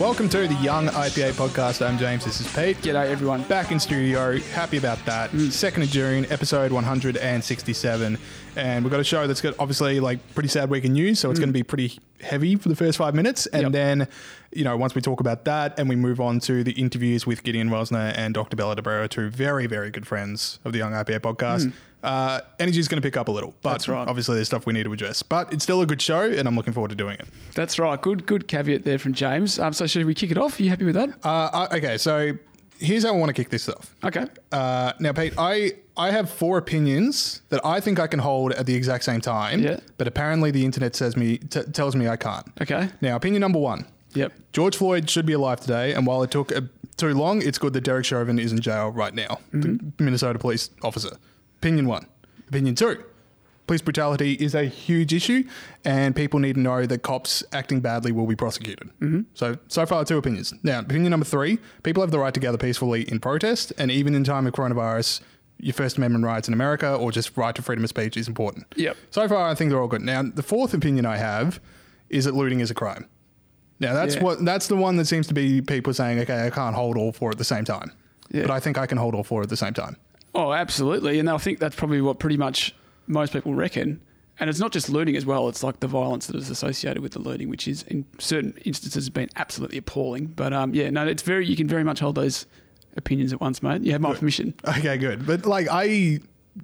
Welcome to the Young IPA podcast. I'm James. This is Pete. G'day, everyone. Back in studio. Happy about that. Mm. 2nd of June, episode 167. And we've got a show that's got obviously like pretty sad week in news. So it's Mm. going to be pretty heavy for the first five minutes. And Yep. then, you know, once we talk about that and we move on to the interviews with Gideon Rozner and Dr. Bella d'Abrera, two very, very good friends of the Young IPA podcast, uh, is going to pick up a little. But. That's right. obviously there's stuff we need to address. But it's still a good show and I'm looking forward to doing it. That's right. Good, good caveat there from James. Um, so should we kick it off? Are you happy with that? Uh, I- okay, so here's how I want to kick this off. Okay. Uh, now, Pete, I, I have four opinions that I think I can hold at the exact same time. Yeah. But apparently, the internet says me t- tells me I can't. Okay. Now, opinion number one: Yep. George Floyd should be alive today, and while it took uh, too long, it's good that Derek Chauvin is in jail right now. The Minnesota police officer. Opinion one. Opinion two. Police brutality is a huge issue, and people need to know that cops acting badly will be prosecuted. Mm-hmm. So, so far, two opinions. Now, opinion number three: people have the right to gather peacefully in protest, and even in time of coronavirus, your First Amendment rights in America or just right to freedom of speech is important. Yep. So far, I think they're all good. Now, the fourth opinion I have is that looting is a crime. Now, that's Yeah. what that's the one that seems to be people saying, okay, I can't hold all four at the same time. Yeah. But I think I can hold all four at the same time. Oh, absolutely. And I think that's probably what pretty much most people reckon. And it's not just looting as well. It's like the violence that is associated with the looting, which is in certain instances has been absolutely appalling. But um, yeah, no, it's very. You can very much hold those opinions at once, mate. You have my permission. Okay, good. But like I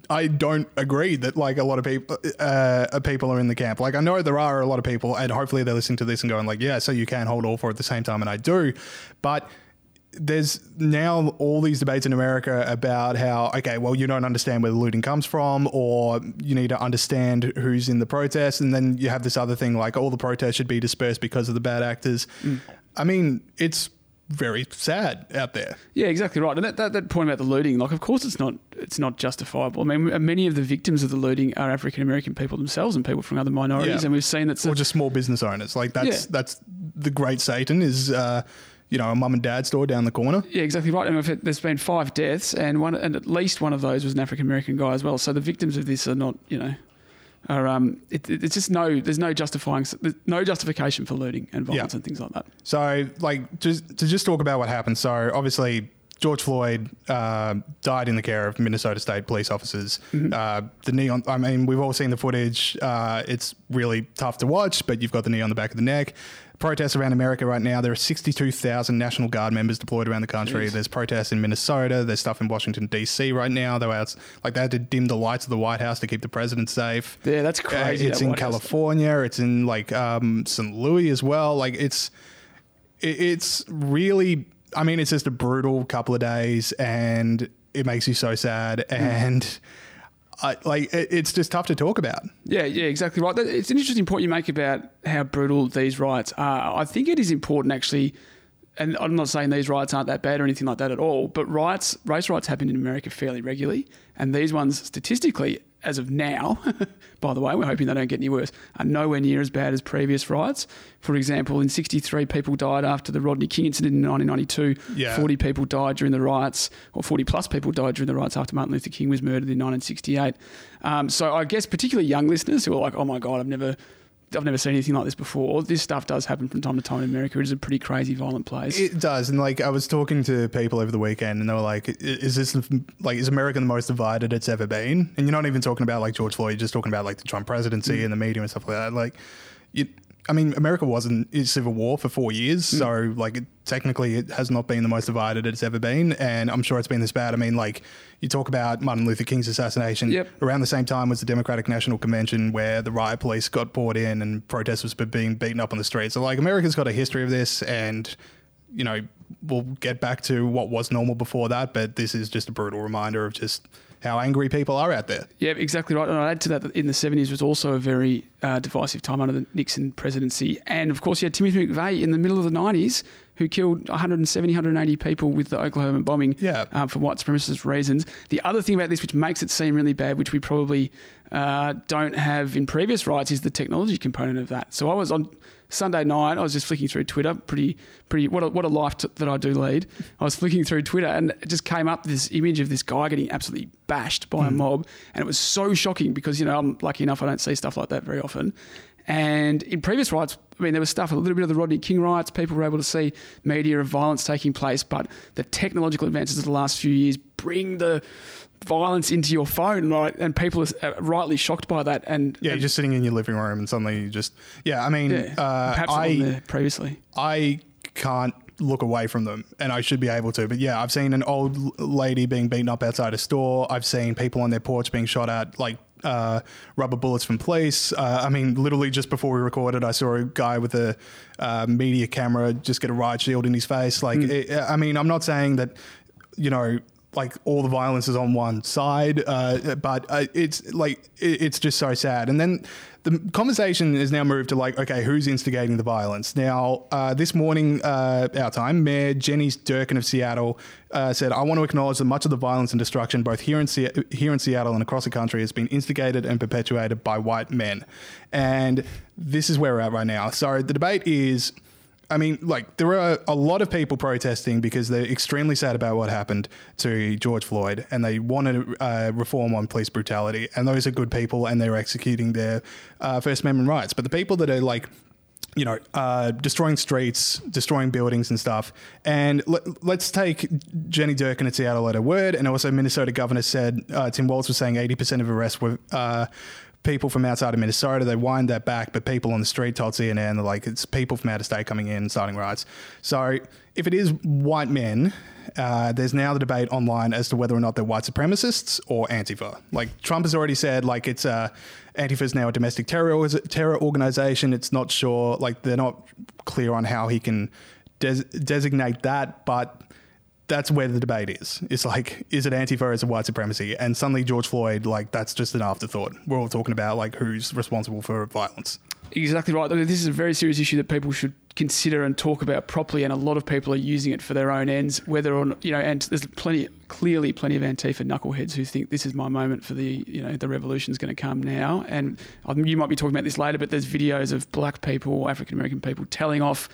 I don't agree that like a lot of people uh, people are in the camp. Like I know there are a lot of people, and hopefully they're listening to this and going like, yeah, so you can hold all four at the same time, and I do, but. There's now all these debates in America about how, okay, well, you don't understand where the looting comes from, or you need to understand who's in the protest. And then you have this other thing like all the protests should be dispersed because of the bad actors. I mean, it's very sad out there. Yeah, exactly right. And that, that, that point about the looting, like, of course, it's not it's not justifiable. I mean, many of the victims of the looting are African American people themselves and people from other minorities, Yeah. and we've seen that. or just small business owners. Like that's Yeah. that's the great Satan is uh, you know a mum and dad store down the corner. Yeah, exactly right. And it, there's been five deaths, and one, and at least one of those was an African American guy as well. So the victims of this are not, you know, are um, it, it- it's just no, there's no justifying, there's no justification for looting and violence Yeah. and things like that. So like just to just talk about what happened. So obviously. George Floyd uh, died in the care of Minnesota State police officers. Uh, the knee on, I mean, we've all seen the footage. Uh, it's really tough to watch, but you've got the knee on the back of the neck. Protests around America right now. There are 62,000 National Guard members deployed around the country. Jeez. There's protests in Minnesota. There's stuff in Washington, D.C. right now. They were out, like they had to dim the lights of the White House to keep the president safe. Yeah, that's Uh, crazy. it's that in White House. California. It's in like um, St. Louis as well. Like it's it, it's really. I mean, it's just a brutal couple of days, and it makes you so sad. Hmm. And I, like it, it's just tough to talk about. Yeah, yeah, exactly right. It's an interesting point you make about how brutal these riots are. I think it is important actually, and I'm not saying these riots aren't that bad or anything like that at all, but riots, race riots happen in America fairly regularly, and these ones statistically, as of now, by the way, we're hoping they don't get any worse, are nowhere near as bad as previous riots. For example, in 63, people died after the Rodney King incident in 1992. Yeah. 40 people died during the riots, or 40 plus people died during the riots after Martin Luther King was murdered in 1968. Um, so I guess particularly young listeners who are like, oh my God, I've never. I've never seen anything like this before. This stuff does happen from time to time in America. It is a pretty crazy, violent place. It does, and like I was talking to people over the weekend, and they were like, "Is this like is America the most divided it's ever been?" And you're not even talking about like George Floyd, you're just talking about like the Trump presidency Mm. and the media and stuff like that. Like, you, I mean, America wasn't in civil war for four years, Mm. so like it, technically it has not been the most divided it's ever been, and I'm sure it's been this bad. I mean, like you talk about Martin Luther King's assassination. Yep. Around the same time was the Democratic National Convention where the riot police got brought in and protesters were being beaten up on the streets. So like America's got a history of this, and you know, we'll get back to what was normal before that, but this is just a brutal reminder of just how angry people are out there. Yeah, exactly right. And I'd add to that that in the 70s was also a very uh, divisive time under the Nixon presidency. And of course, you had Timothy McVeigh in the middle of the 90s who killed 170, 180 people with the Oklahoma bombing Yeah. um, for white supremacist reasons. The other thing about this, which makes it seem really bad, which we probably uh, don't have in previous riots, is the technology component of that. So I was on Sunday night, I was just flicking through Twitter. Pretty, pretty. What a, what a life t- that I do lead. I was flicking through Twitter, and it just came up this image of this guy getting absolutely bashed by a hmm. mob, and it was so shocking because you know I'm lucky enough I don't see stuff like that very often. And in previous riots, I mean, there was stuff, a little bit of the Rodney King riots. People were able to see media of violence taking place, but the technological advances of the last few years bring the violence into your phone, right? And people are rightly shocked by that. And Yeah, and, you're just sitting in your living room and suddenly you just yeah. I mean, yeah, uh, perhaps I there previously. I can't look away from them, and I should be able to. But yeah, I've seen an old lady being beaten up outside a store. I've seen people on their porch being shot at, like. Uh, rubber bullets from police. Uh, I mean, literally just before we recorded, I saw a guy with a uh, media camera just get a riot shield in his face. Like, it, I mean, I'm not saying that, you know, like all the violence is on one side, uh, but uh, it's like it, it's just so sad. And then the conversation is now moved to like, okay, who's instigating the violence? Now, uh, this morning, uh, our time, Mayor Jenny Durkan of Seattle uh, said, "I want to acknowledge that much of the violence and destruction, both here in Se- here in Seattle and across the country, has been instigated and perpetuated by white men." And this is where we're at right now. So the debate is. I mean, like, there are a lot of people protesting because they're extremely sad about what happened to George Floyd and they want to uh, reform on police brutality. And those are good people and they're executing their uh, First Amendment rights. But the people that are like, you know, uh, destroying streets, destroying buildings and stuff. And let, let's take Jenny Durkan at Seattle at her word. And also, Minnesota governor said uh, Tim Walz was saying 80% of arrests were uh, people from outside of Minnesota. They wind that back, but people on the street told CNN they're like it's people from out of state coming in and starting riots. So if it is white men, uh, there's now the debate online as to whether or not they're white supremacists or Antifa. Like Trump has already said, like it's uh, Antifa is now a domestic terror terror organization. It's not sure, like they're not clear on how he can des- designate that, but that's where the debate is. It's like, is it Antifa or is it white supremacy? And suddenly George Floyd, like that's just an afterthought. We're all talking about like who's responsible for violence. Exactly right. This is a very serious issue that people should consider and talk about properly, and a lot of people are using it for their own ends. Whether or not, you know, and there's plenty, clearly, plenty of Antifa knuckleheads who think this is my moment for the, you know, the revolution's going to come now. And um, you might be talking about this later, but there's videos of black people, African American people, telling off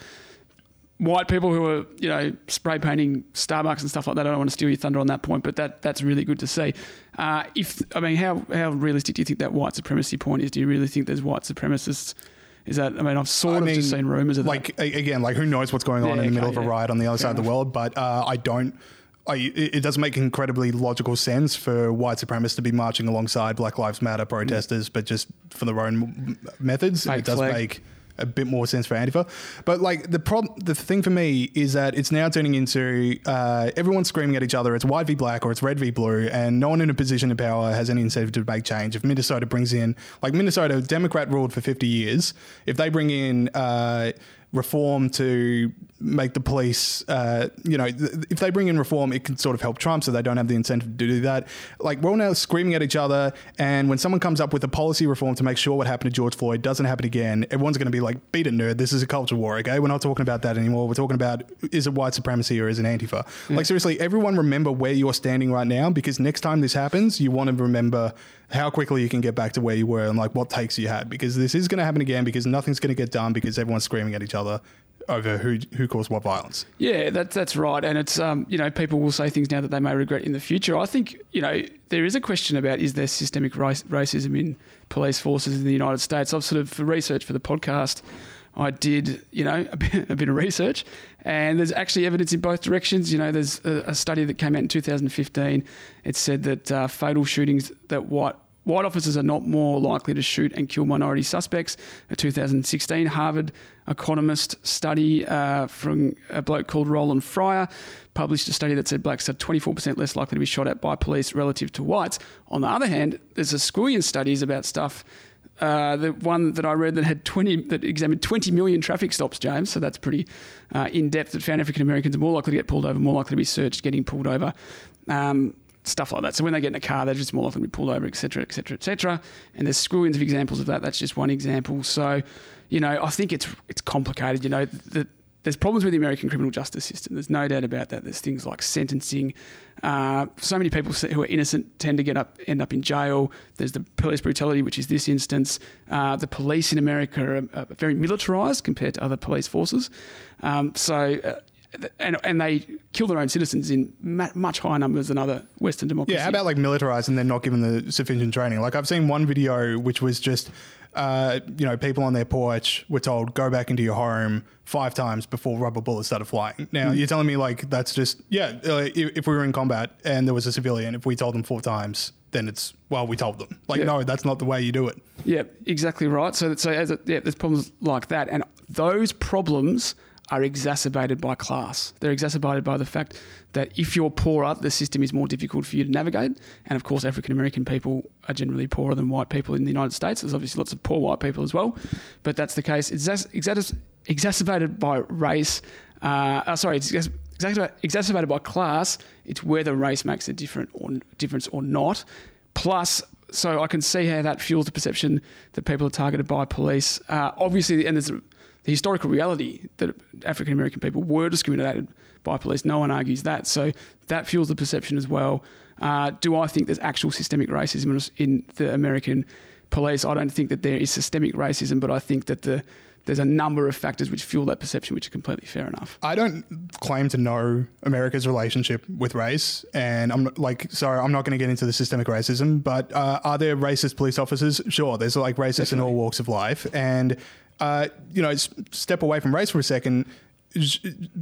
white people who are, you know, spray painting Starbucks and stuff like that. I don't want to steal your thunder on that point, but that that's really good to see. Uh, if I mean, how how realistic do you think that white supremacy point is? Do you really think there's white supremacists? Is that? I mean, I've sort I of mean, just seen rumors of that. like a- again, like who knows what's going on Yeah, in the middle okay, of a yeah. riot on the other Fair side of the world, but uh, I don't. I, it does make incredibly logical sense for white supremacists to be marching alongside Black Lives Matter protesters, but just for their own methods. Fake it does flag. make a bit more sense for Antifa. But like the problem, the thing for me is that it's now turning into uh, everyone's screaming at each other. It's white v black or it's red v blue, and no one in a position of power has any incentive to make change. If Minnesota brings in, like Minnesota, Democrat ruled for 50 years. If they bring in uh, reform to make the police, uh, you know, th- if they bring in reform, it can sort of help Trump, so they don't have the incentive to do that. Like we're all now screaming at each other, and when someone comes up with a policy reform to make sure what happened to George Floyd doesn't happen again, everyone's going to be like, "Beat it, nerd! This is a culture war." Okay, we're not talking about that anymore. We're talking about is it white supremacy or is it Antifa? Like seriously, everyone remember where you're standing right now because next time this happens, you want to remember how quickly you can get back to where you were and like what takes you had because this is going to happen again because nothing's going to get done because everyone's screaming at each other over who who caused what violence. Yeah, that's that's right, and it's um, you know people will say things now that they may regret in the future. I think you know there is a question about is there systemic race, racism in police forces in the United States. I've sort of for research for the podcast, I did you know a bit, a bit of research, and there's actually evidence in both directions. You know, there's a, a study that came out in 2015. It said that uh, fatal shootings that white White officers are not more likely to shoot and kill minority suspects. A 2016 Harvard economist study uh, from a bloke called Roland Fryer published a study that said blacks are 24% less likely to be shot at by police relative to whites. On the other hand, there's a Squillion studies about stuff. Uh, the one that I read that had 20 that examined 20 million traffic stops, James. So that's pretty uh, in depth. That found African Americans are more likely to get pulled over, more likely to be searched, getting pulled over. Um, stuff like that. So when they get in a car, they're just more often to be pulled over, etc., etc., etc. And there's screw-ins of examples of that. That's just one example. So, you know, I think it's it's complicated. You know, the, there's problems with the American criminal justice system. There's no doubt about that. There's things like sentencing. Uh, so many people who are innocent tend to get up, end up in jail. There's the police brutality, which is this instance. Uh, the police in America are, are very militarized compared to other police forces. Um, so. Uh, and, and they kill their own citizens in ma- much higher numbers than other Western democracies. Yeah, how about like militarized and then not given the sufficient training? Like I've seen one video which was just uh, you know, people on their porch were told go back into your home five times before rubber bullets started flying. Now you're telling me like that's just yeah. Uh, if, if we were in combat and there was a civilian, if we told them four times, then it's well we told them. Like Yeah. no, that's not the way you do it. Yeah, exactly right. So, so as a, yeah, there's problems like that, and those problems are exacerbated by class. They're exacerbated by the fact that if you're poorer, the system is more difficult for you to navigate. And of course, African American people are generally poorer than white people in the United States. There's obviously lots of poor white people as well, but that's the case. It's ex- ex- exacerbated by race. Uh, uh, sorry, it's ex- exacerbated by class. It's whether race makes a different or difference or not. Plus, so I can see how that fuels the perception that people are targeted by police. Uh, obviously, and there's the historical reality that African American people were discriminated by police. No one argues that. So that fuels the perception as well. Uh, do I think there's actual systemic racism in the American police? I don't think that there is systemic racism, but I think that the there's a number of factors which fuel that perception, which are completely fair enough. I don't claim to know America's relationship with race, and I'm not, like, sorry, I'm not going to get into the systemic racism. But uh, are there racist police officers? Sure, there's like racists in all walks of life, and uh, you know, step away from race for a second.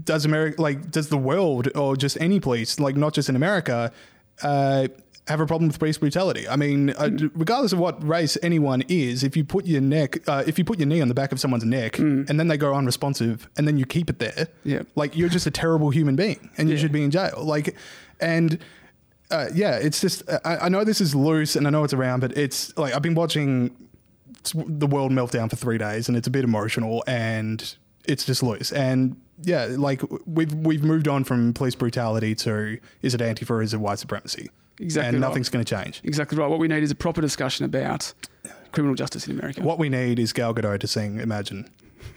Does America like does the world or just any police like not just in America uh, have a problem with police brutality? I mean, uh, regardless of what race anyone is, if you put your neck, uh, if you put your knee on the back of someone's neck and then they go unresponsive and then you keep it there, Yeah. like you're just a terrible human being and you should be in jail. Like, and uh, yeah, it's just I, I know this is loose and I know it's around, but it's like I've been watching the world meltdown for three days and it's a bit emotional and it's just loose and yeah like we've we've moved on from police brutality to is it anti or is it white supremacy Exactly and right. nothing's going to change Exactly right. What we need is a proper discussion about criminal justice in America. what we need is gal gadot to sing imagine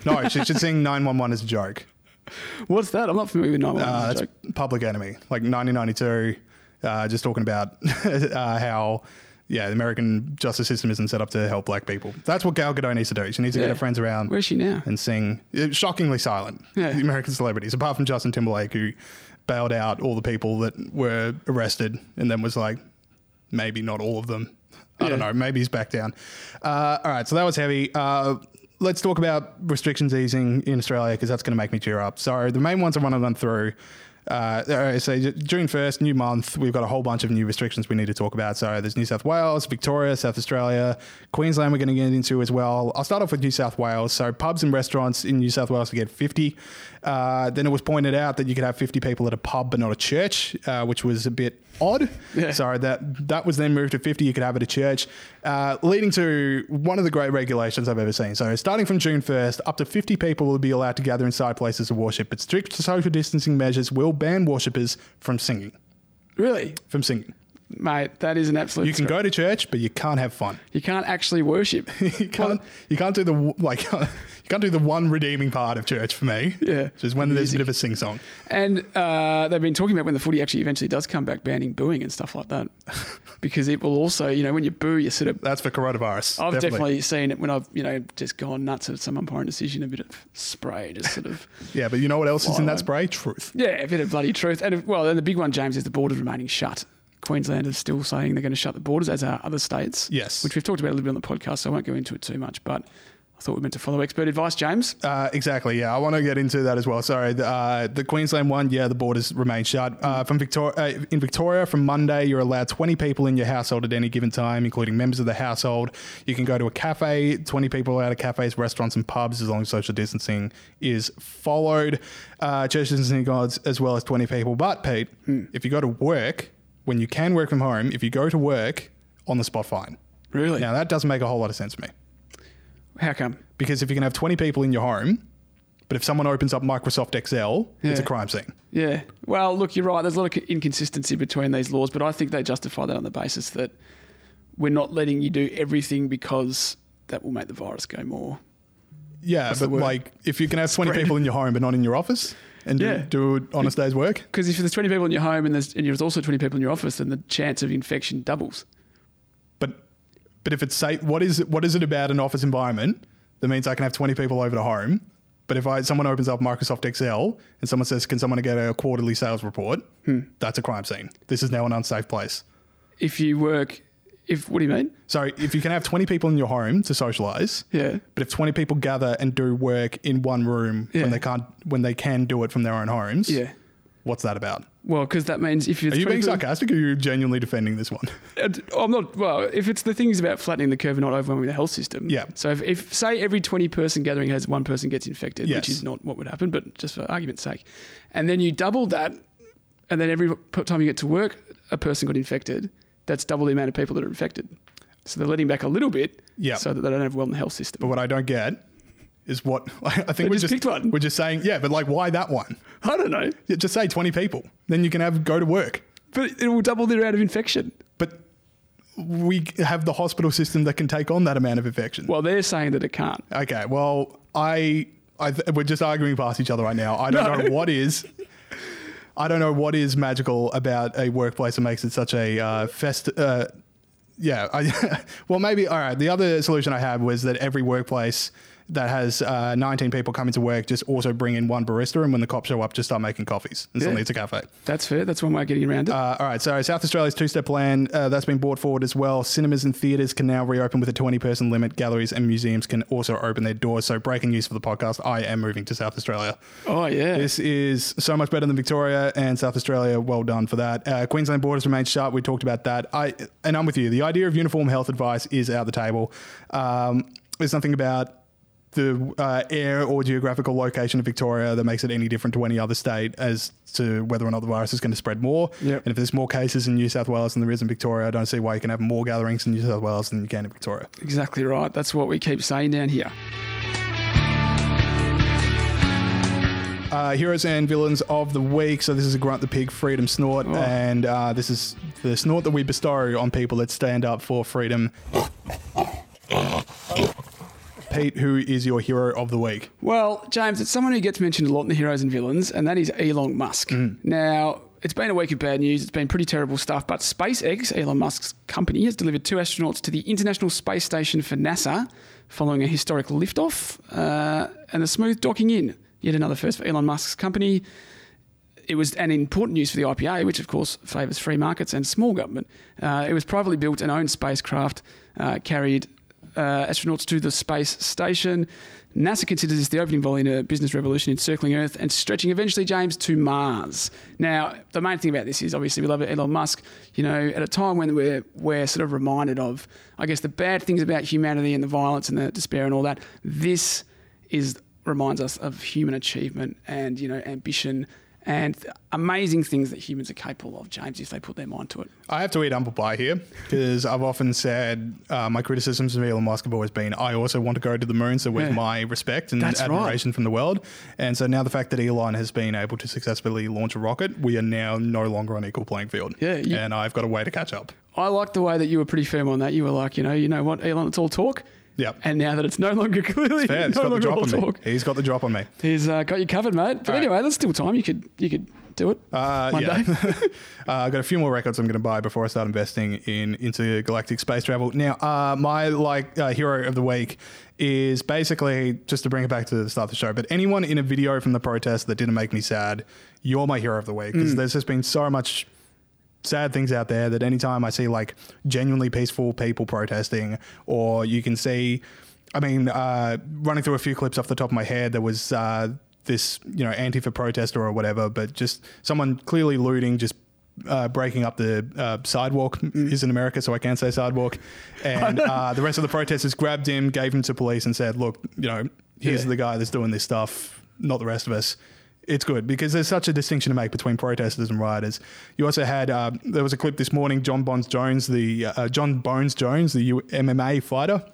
no she should sing 911 as a joke What's that? I'm not familiar with 911. uh, as a that's joke. public enemy like 1992 uh, just talking about uh, how yeah, the American justice system isn't set up to help black people. That's what Gal Gadot needs to do. She needs to get her friends around. Where's she now? and sing. uh, Shockingly silent. Yeah. The American celebrities, apart from Justin Timberlake, who bailed out all the people that were arrested and then was like, maybe not all of them. I don't know. Maybe he's back down. Uh, all right. So that was heavy. Uh, let's talk about restrictions easing in Australia because that's going to make me cheer up. So the main ones I want to run through. Uh, so June 1st, new month, we've got a whole bunch of new restrictions we need to talk about. So there's New South Wales, Victoria, South Australia, Queensland, we're going to get into as well. I'll start off with New South Wales. So pubs and restaurants in New South Wales to get 50. Uh, then it was pointed out that you could have 50 people at a pub but not a church, uh, which was a bit odd. Yeah. So that that was then moved to 50. You could have it at a church, uh, leading to one of the great regulations I've ever seen. So starting from June 1st, up to 50 people will be allowed to gather inside places of worship, but strict social distancing measures will ban worshippers from singing. Really? From singing, Mate, that is an absolute. you can go to church, but you can't have fun. You can't actually worship. You can't. You can't do the like. You can't do the one redeeming part of church for me. Yeah. which is when there's a bit of a sing song. And uh, they've been talking about when the footy actually eventually does come back, banning booing and stuff like that, because it will also, you know, when you boo, you sort of. That's for coronavirus. I've definitely. seen it when I've, you know, just gone nuts at some umpiring decision. A bit of spray, just sort of. Yeah, but you know what else is in that spray? Truth. Yeah, a bit of bloody truth. And if, well, then the big one, James, is the borders remaining shut. Queensland is still saying they're going to shut the borders, as are other states. Yes. Which we've talked about a little bit on the podcast, so I won't go into it too much. But I thought we meant to follow expert advice, James. Uh, exactly. Yeah, I want to get into that as well. Sorry, the, uh, the Queensland one. Yeah, the borders remain shut. Uh, from Victoria, uh, in Victoria, from Monday, you're allowed 20 people in your household at any given time, including members of the household. You can go to a cafe. 20 people out of cafes, restaurants, and pubs, as long as social distancing is followed. Uh, churches and synagogues, as well as 20 people. But Pete, if you go to work, when you can work from home, if you go to work, on the spot fine. Really? Now that doesn't make a whole lot of sense to me. How come? Because if you can have 20 people in your home, but if someone opens up Microsoft Excel, it's a crime scene. Yeah. Well, look, you're right. There's a lot of inconsistency between these laws, but I think they justify that on the basis that we're not letting you do everything because that will make the virus go more. Yeah, What's but like if you can have 20 people in your home but not in your office and do, Yeah. do an honest day's work, Because if there's 20 people in your home and there's, and there's also 20 people in your office, then the chance of infection doubles. but but if it's safe, what is it, what is it about an office environment that means I can have 20 people over to home? But if I someone opens up Microsoft Excel and someone says, "Can someone get a quarterly sales report?" Hmm. That's a crime scene. This is now an unsafe place. If you work If what do you mean? So if you can have 20 people in your home to socialize, Yeah. but if 20 people gather and do work in one room Yeah. when they can't, when they can do it from their own homes, Yeah. what's that about? Well, because that means if you're Are you being people- sarcastic or are you genuinely defending this one? I'm not. Well, if it's the things about flattening the curve and not overwhelming the health system. Yeah. So if, if say every 20 person gathering has one person gets infected, Yes. which is not what would happen, but just for argument's sake, and then you double that, and then every time you get to work, a person got infected. That's double the amount of people that are infected. So they're letting back a little bit, Yeah. so that they don't overwhelm the health system. But what I don't get is what I think They we're just one. We're just saying, yeah, but like, why that one? I don't know, Yeah, just say 20 people. Then you can have go to work. but it will double the amount of infection. But we have the hospital system that can take on that amount of infection. Well, they're saying that it can't. Okay, well, I, I th- we're just arguing past each other right now. I don't No. know what is. I don't know what is magical about a workplace that makes it such a uh, fest. Uh, yeah, I, well, maybe. All right. The other solution I had was that every workplace that has uh, 19 people coming to work just also bring in one barista, and when the cops show up, just start making coffees. And suddenly Yeah. it's a cafe. That's fair. That's one way of getting around it. Uh, all right, so South Australia's two-step plan uh, that's been brought forward as well. Cinemas and theatres can now reopen with a 20-person limit. Galleries and museums can also open their doors. So, breaking news for the podcast: I am moving to South Australia. oh yeah. This is so much better than Victoria and South Australia. Well done for that. Uh, Queensland borders remain shut. We talked about that. I and I'm with you. The idea of uniform health advice is out the table. Um, there's nothing about the uh, air or geographical location of Victoria that makes it any different to any other state as to whether or not the virus is going to spread more. Yep. And if there's more cases in New South Wales than there is in Victoria, I don't see why you can have more gatherings in New South Wales than you can in Victoria. Exactly right. That's what we keep saying down here. Uh, heroes and villains of the week. So this is a Grunt the Pig Freedom Snort, Oh. and uh, this is the snort that we bestow on people that stand up for freedom. Pete, who is your hero of the week? Well, James, it's someone who gets mentioned a lot in the heroes and villains, and that is Elon Musk. Now, it's been a week of bad news. It's been pretty terrible stuff, but SpaceX, Elon Musk's company, has delivered two astronauts to the International Space Station for NASA following a historic liftoff uh, and a smooth docking in. Yet another first for Elon Musk's company. It was an important news for the IPA, which of course favours free markets and small government. Uh, it was privately built and owned spacecraft, uh, carried uh, astronauts to the space station. NASA considers this the opening volley in a business revolution in circling Earth and stretching eventually, James, to Mars. Now, the main thing about this is obviously we love Elon Musk. You know, at a time when we're we're sort of reminded of, I guess, the bad things about humanity and the violence and the despair and all that. This is reminds us of human achievement and you know ambition and amazing things that humans are capable of, James, if they put their mind to it. I have to eat humble pie here because I've often said uh, my criticisms of Elon Musk have always been I also want to go to the moon, so with Yeah. my respect and That's right. admiration from the world. And so now the fact that Elon has been able to successfully launch a rocket, we are now no longer on equal playing field. Yeah, you- and I've got a way to catch up. I like the way that you were pretty firm on that. You were like, you know, you know what, Elon, it's all talk. Yep. And now that it's no longer clearly Fair, he's no got the drop on me. talk, He's got the drop on me. he's uh, got you covered, mate. But All right. anyway, there's still time. You could you could do it Uh, one yeah. day. uh, I've got a few more records I'm going to buy before I start investing in intergalactic space travel. Now, uh, my like uh, hero of the week is basically just to bring it back to the start of the show. But anyone in a video from the protest that didn't make me sad, you're my hero of the week because there's just been so much sad things out there that anytime I see like genuinely peaceful people protesting, or you can see, I mean, uh, running through a few clips off the top of my head, there was uh, this, you know, Antifa protester or whatever, but just someone clearly looting, just uh, breaking up the uh, sidewalk is in America, so I can't say sidewalk. And uh, the rest of the protesters grabbed him, gave him to police, and said, "Look, you know, here's Yeah. the guy that's doing this stuff, not the rest of us." It's good because there's such a distinction to make between protesters and rioters. You also had uh, there was a clip this morning. John Bones Jones, the uh, John Bones Jones, the U- MMA fighter,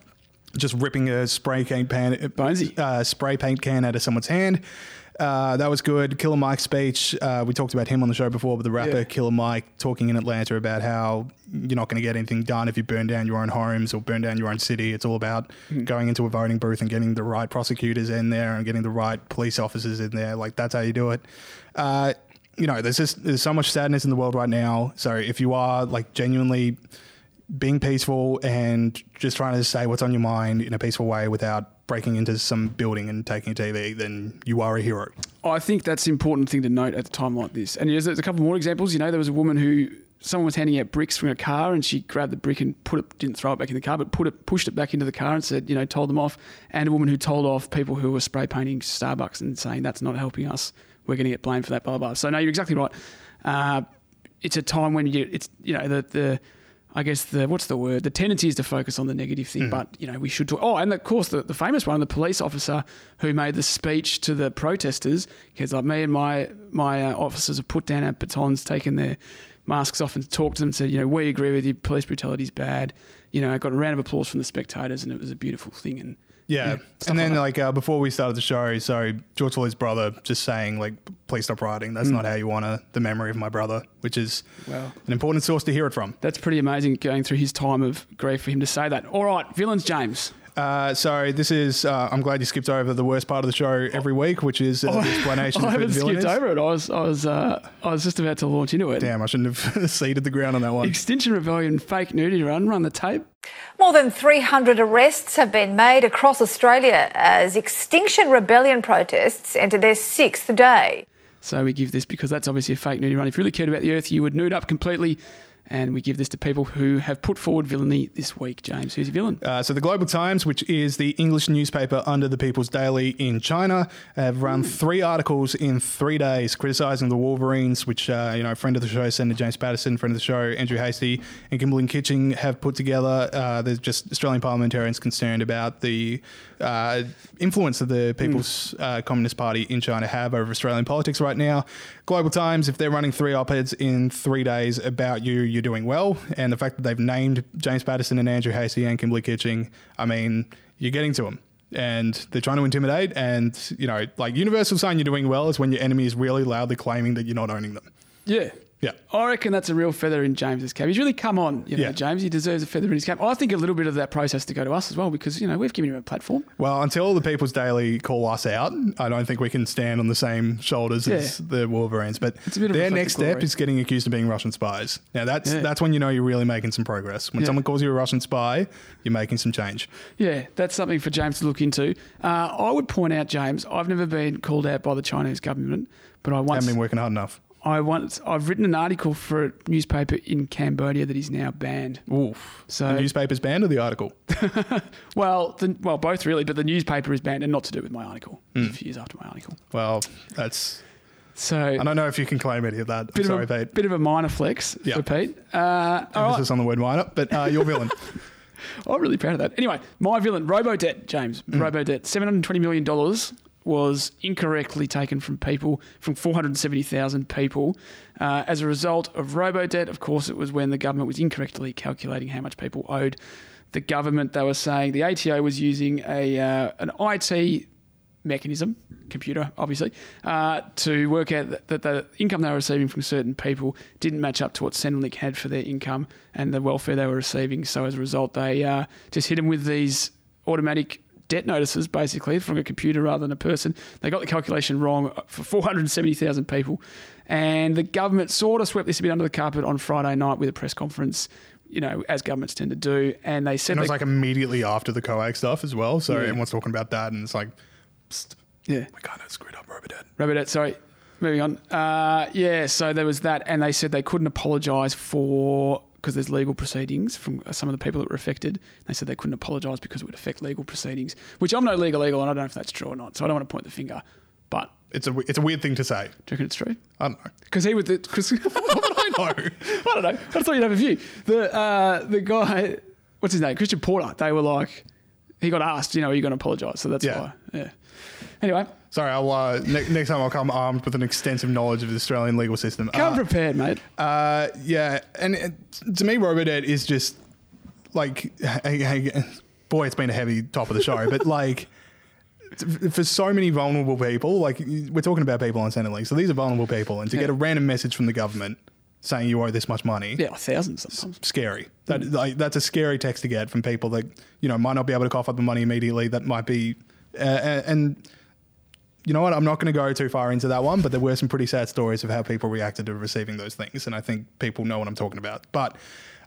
just ripping a spray paint pan, uh, spray paint can out of someone's hand. Uh, that was good. Killer Mike's speech. Uh, we talked about him on the show before, but the rapper Yeah. Killer Mike talking in Atlanta about how you're not going to get anything done if you burn down your own homes or burn down your own city. It's all about going into a voting booth and getting the right prosecutors in there and getting the right police officers in there. Like that's how you do it. Uh, you know, there's just there's so much sadness in the world right now. So if you are like genuinely being peaceful and just trying to say what's on your mind in a peaceful way without breaking into some building and taking a TV, then you are a hero. I think that's an important thing to note at a time like this. And there's, a couple more examples. You know, there was a woman who someone was handing out bricks from a car, and she grabbed the brick and put it, didn't throw it back in the car, but put it, pushed it back into the car and said, you know, told them off. And a woman who told off people who were spray painting Starbucks and saying that's not helping us. We're going to get blamed for that. Blah blah. blah. So no, you're exactly right. Uh, it's a time when you, it's you know the the. I guess the what's the word? The tendency is to focus on the negative thing, but you know we should talk. Oh, and of course the, the famous one, the police officer who made the speech to the protesters, because like me and my my uh, officers have put down our batons, taken their masks off, and talked to them, and said, you know, we agree with you. Police brutality is bad. You know, I got a round of applause from the spectators, and it was a beautiful thing. And Yeah. and then, like like, uh, before we started the show, so George Floyd's brother just saying, like, please stop writing. That's not how you honor the memory of my brother, which is Wow. an important source to hear it from. that's pretty amazing going through his time of grief for him to say that. All right, villains, James. Uh, so this is, uh, I'm glad you skipped over the worst part of the show every week, which is uh, the explanation I of who haven't skipped is. over it. I was, I was, uh, I was just about to launch into it. Damn, I shouldn't have seeded the ground on that one. Extinction Rebellion fake nudity run, run the tape. More than 300 arrests have been made across Australia as Extinction Rebellion protests enter their sixth day. So we give this because that's obviously a fake nudity run. If you really cared about the earth, you would nude up completely. And we give this to people who have put forward villainy this week. James, who's your villain? Uh, so the Global Times, which is the English newspaper under the People's Daily in China, have run three articles in three days criticising the Wolverines, which uh, you know, friend of the show, Senator James Paterson, friend of the show, Andrew Hastie, and Kimberley Kitching have put together. Uh, there's just Australian parliamentarians concerned about the uh, influence that the People's uh, Communist Party in China have over Australian politics right now. Global Times, if they're running three op-eds in three days about you, you're doing well. And the fact that they've named James Paterson and Andrew Hastie and Kimberley Kitching, I mean, you're getting to them. And they're trying to intimidate. And, you know, like universal sign you're doing well is when your enemy is really loudly claiming that you're not owning them. Yeah. Yeah. I reckon that's a real feather in James's cap. He's really come on, you know, Yeah. James. He deserves a feather in his cap. I think a little bit of that process to go to us as well because, you know, we've given him a platform. Well, until the People's Daily call us out, I don't think we can stand on the same shoulders as the Wolverines. But It's a bit their next step glory. is getting accused of being Russian spies. Now that's Yeah. that's when you know you're really making some progress. When Yeah. someone calls you a Russian spy, you're making some change. Yeah, that's something for James to look into. Uh, I would point out, James, I've never been called out by the Chinese government, but I once Haven't been working hard enough. I once I've written an article for a newspaper in Cambodia that is now banned. Oof. So- the newspaper's banned or the article? Well, the, well, both really, but the newspaper is banned, and not to do with my article. Was A few years after my article. Well, that's. So I don't know if you can claim any of that. I'm bit sorry, of a Pete. bit of a minor flex Yeah. for Pete. Uh, all right. Emphasis on the word minor, but uh, you're villain. I'm really proud of that. Anyway, my villain, Robo Debt, James. Mm. Robodebt, $720 million was incorrectly taken from people, from 470,000 people. Uh, as a result of Robodebt, of course, it was when the government was incorrectly calculating how much people owed the government. They were saying the ATO was using a uh, an IT mechanism, computer, obviously, uh, to work out that, the income they were receiving from certain people didn't match up to what Centrelink had for their income and the welfare they were receiving. So as a result, they uh, just hit them with these automatic debt notices, basically, from a computer rather than a person. They got the calculation wrong for 470,000 people. And the government sort of swept this a bit under the carpet on Friday night with a press conference, you know, as governments tend to do. And they said And it was like immediately after the COAG stuff as well. So Yeah. everyone's talking about that, and it's like, psst, yeah. we kind of screwed up Robert Robodebt, sorry. Moving on. Uh, yeah, so there was that, and they said they couldn't apologise for because there's legal proceedings from some of the people that were affected. They said they couldn't apologise because it would affect legal proceedings, which I'm no legal legal, and I don't know if that's true or not. So I don't want to point the finger, but It's a it's a weird thing to say. do you reckon it's true? I don't know. Because he would. Because I know. I don't know. I thought you'd have a view. The uh, the guy, what's his name? Christian Porter. They were like, he got asked, you know, are you going to apologise? So that's Yeah. why. Yeah. Anyway, Sorry, I'll uh, ne- next time I'll come armed with an extensive knowledge of the Australian legal system. come Uh, prepared, mate. Uh, yeah, and it, to me, Robodebt is just like, hey, hey, boy, it's been a heavy top of the show, but like. For so many vulnerable people, like we're talking about people on Centrelink, so these are vulnerable people, and to Yeah. get a random message from the government saying you owe this much money, Yeah, thousands sometimes. scary. That like, that's a scary text to get from people that you know might not be able to cough up the money immediately. That might be, uh, and you know what? I'm not going to go too far into that one, but there were some pretty sad stories of how people reacted to receiving those things, and I think people know what I'm talking about. But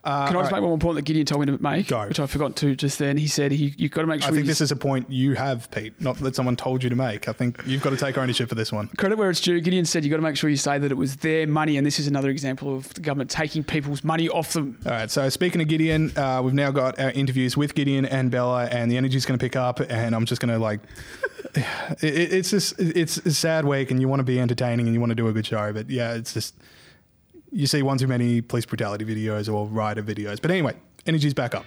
Can I just make one more point that Gideon told me to make, Go. which I forgot to just then? He said he, you've got to make sure I think this is a point you have, Pete, not that someone told you to make. I think you've got to take ownership for this one. credit where it's due. Gideon said you've got to make sure you say that it was their money, and this is another example of the government taking people's money off them. All right. So speaking of Gideon, uh, we've now got our interviews with Gideon and Bella, and the energy's going to pick up. And I'm just going to like, it's just it's a sad week, and you want to be entertaining and you want to do a good show, but yeah, it's just you see one too many police brutality videos or rider videos. But anyway, energy's back up.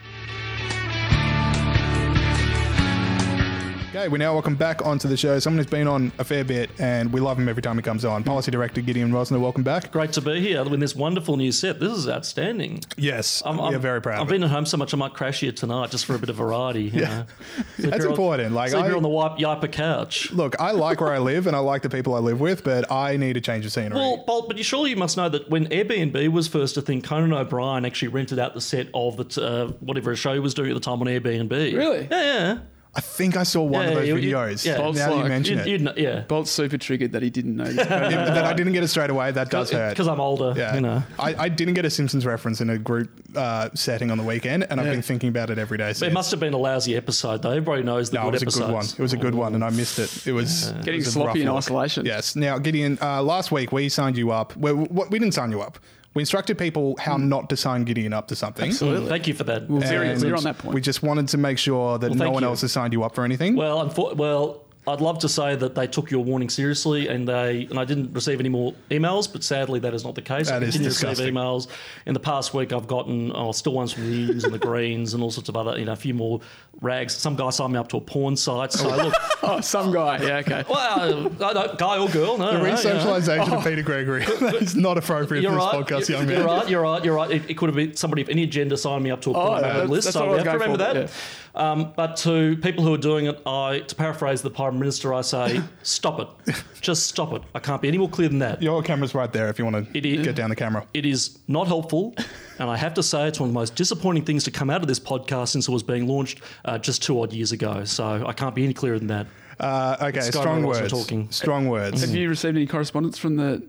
Okay, we now welcome back onto the show someone who's been on a fair bit, and we love him every time he comes on. Policy Director Gideon Rozner, welcome back. Great to be here with this wonderful new set. This is outstanding. Yes, I'm, we I'm are very proud. I've of been it. at home so much I might crash here tonight just for a bit of variety. You Yeah. know? Sleep That's here on- important, like, sleep I- here on the wipe, Yiper couch. Look, I like where I live and I like the people I live with, but I need a change of scenery. Well, Bolt, but you surely you must know that when Airbnb was first a thing, Conan O'Brien actually rented out the set of the t- uh, whatever show he was doing at the time on Airbnb. Really? Yeah, yeah. I think I saw one Yeah, of those you- you- videos. yeah. now Bolt's that you like- mention You'd, it. know, yeah. Bolt's super triggered that he didn't know. This. that I didn't get it straight away. That does hurt. Because I'm older, yeah, you know. I, I didn't get a Simpsons reference in a group uh, setting on the weekend, and I've been thinking about it every day. Since. It must have been a lousy episode, though. Everybody knows the no, it good was a good one. It was a good one, and I missed it. It was it Getting was sloppy in look. isolation. Yes. Now, Gideon, uh, last week we signed you up. We, we, we didn't sign you up. We instructed people how not to sign Gideon up to something. Mm, Thank you for that. Well, very And clear on that point. We just wanted to make sure that Well, no one you. else has signed you up for anything. Well, unfor- well, I'd love to say that they took your warning seriously, and they and I didn't receive any more emails, but sadly that is not the case. That I continue to receive emails. In the past week, I've gotten oh, still ones from the Unions and the Greens and all sorts of other, you know, a few more rags. Some guy signed me up to a porn site. So look, oh, some guy. Yeah, okay. well, uh, don't, guy or girl, no, the no, you know. re-socialization of oh. Peter Gregory. that is not appropriate for this right. podcast, you're, young man. you're right. You're right. You're right. It, it could have been somebody of any gender signed me up to a Oh, porn list, that's so we I have to remember for, that. Um, but to people who are doing it, I, to paraphrase the Prime Minister, I say, stop it. Just stop it. I can't be any more clear than that. Your camera's right there if you want to It is- get down the camera. It is not helpful, and I have to say it's one of the most disappointing things to come out of this podcast since it was being launched uh, just two odd years ago. So I can't be any clearer than that. Uh, okay, Sky strong words. talking. Strong words. Have you received any correspondence from the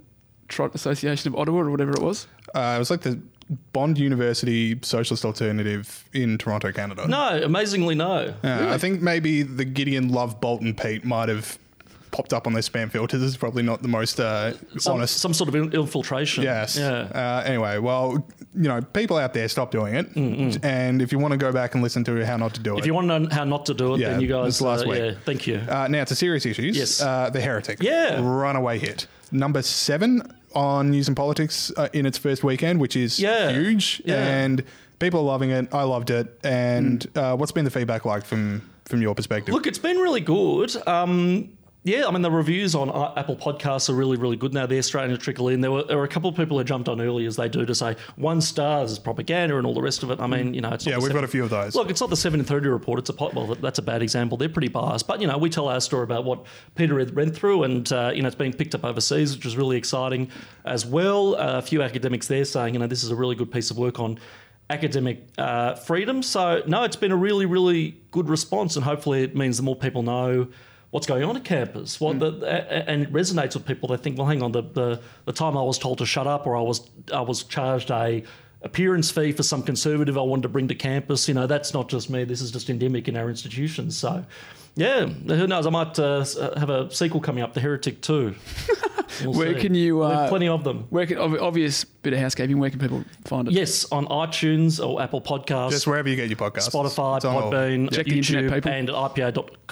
Trot Association of Ottawa or whatever it was? Uh, it was like the Bond University Socialist Alternative in Toronto, Canada. No, amazingly, no. Uh, I think maybe the Gideon Love Bolton Pete might have popped up on their spam filters. It's probably not the most uh, Some, honest. some sort of in- infiltration. Yes. Yeah. Uh, anyway, well, you know, people out there, stop doing it. And if you want to go back and listen to how not to do it, If you want to know how not to do it, Yeah, then you guys. this last uh, week. Yeah, thank you. Uh, now to serious issues. Yes. Uh, the Heretic. Yeah. Runaway hit. Number seven on News and Politics uh, in its first weekend, which is Yeah. huge. Yeah. And people are loving it. I loved it. And uh, what's been the feedback like from from your perspective? Look, it's been really good. Um, yeah, I mean the reviews on uh, Apple Podcasts are really, really good now. They're starting to trickle in. There were, there were a couple of people who jumped on early as they do to say one star is propaganda and all the rest of it. I mean, you know, Yeah, we've seven- got a few of those. Look, it's not the seven and thirty report. It's a pot. Well, that's a bad example. They're pretty biased, but you know, we tell our story about what Peter had went through, and uh, you know, it's been picked up overseas, which is really exciting as well. Uh, a few academics there saying, you know, this is a really good piece of work on academic uh, freedom. So no, it's been a really, really good response, and hopefully, it means the more people know. What's going on at campus? What hmm. the, and it resonates with people. They think, well, hang on, the, the the time I was told to shut up, or I was I was charged a appearance fee for some conservative I wanted to bring to campus. You know, that's not just me. This is just endemic in our institutions. So, yeah, who knows? I might uh, uh, have a sequel coming up, The Heretic 2. We'll Where see. can you, uh, plenty of them. Where can, obvious bit of housekeeping. Where can people find it? Yes, on iTunes or Apple Podcasts. Just wherever you get your podcasts. Spotify, It's on all. Podbean, Check the internet, YouTube, people. and at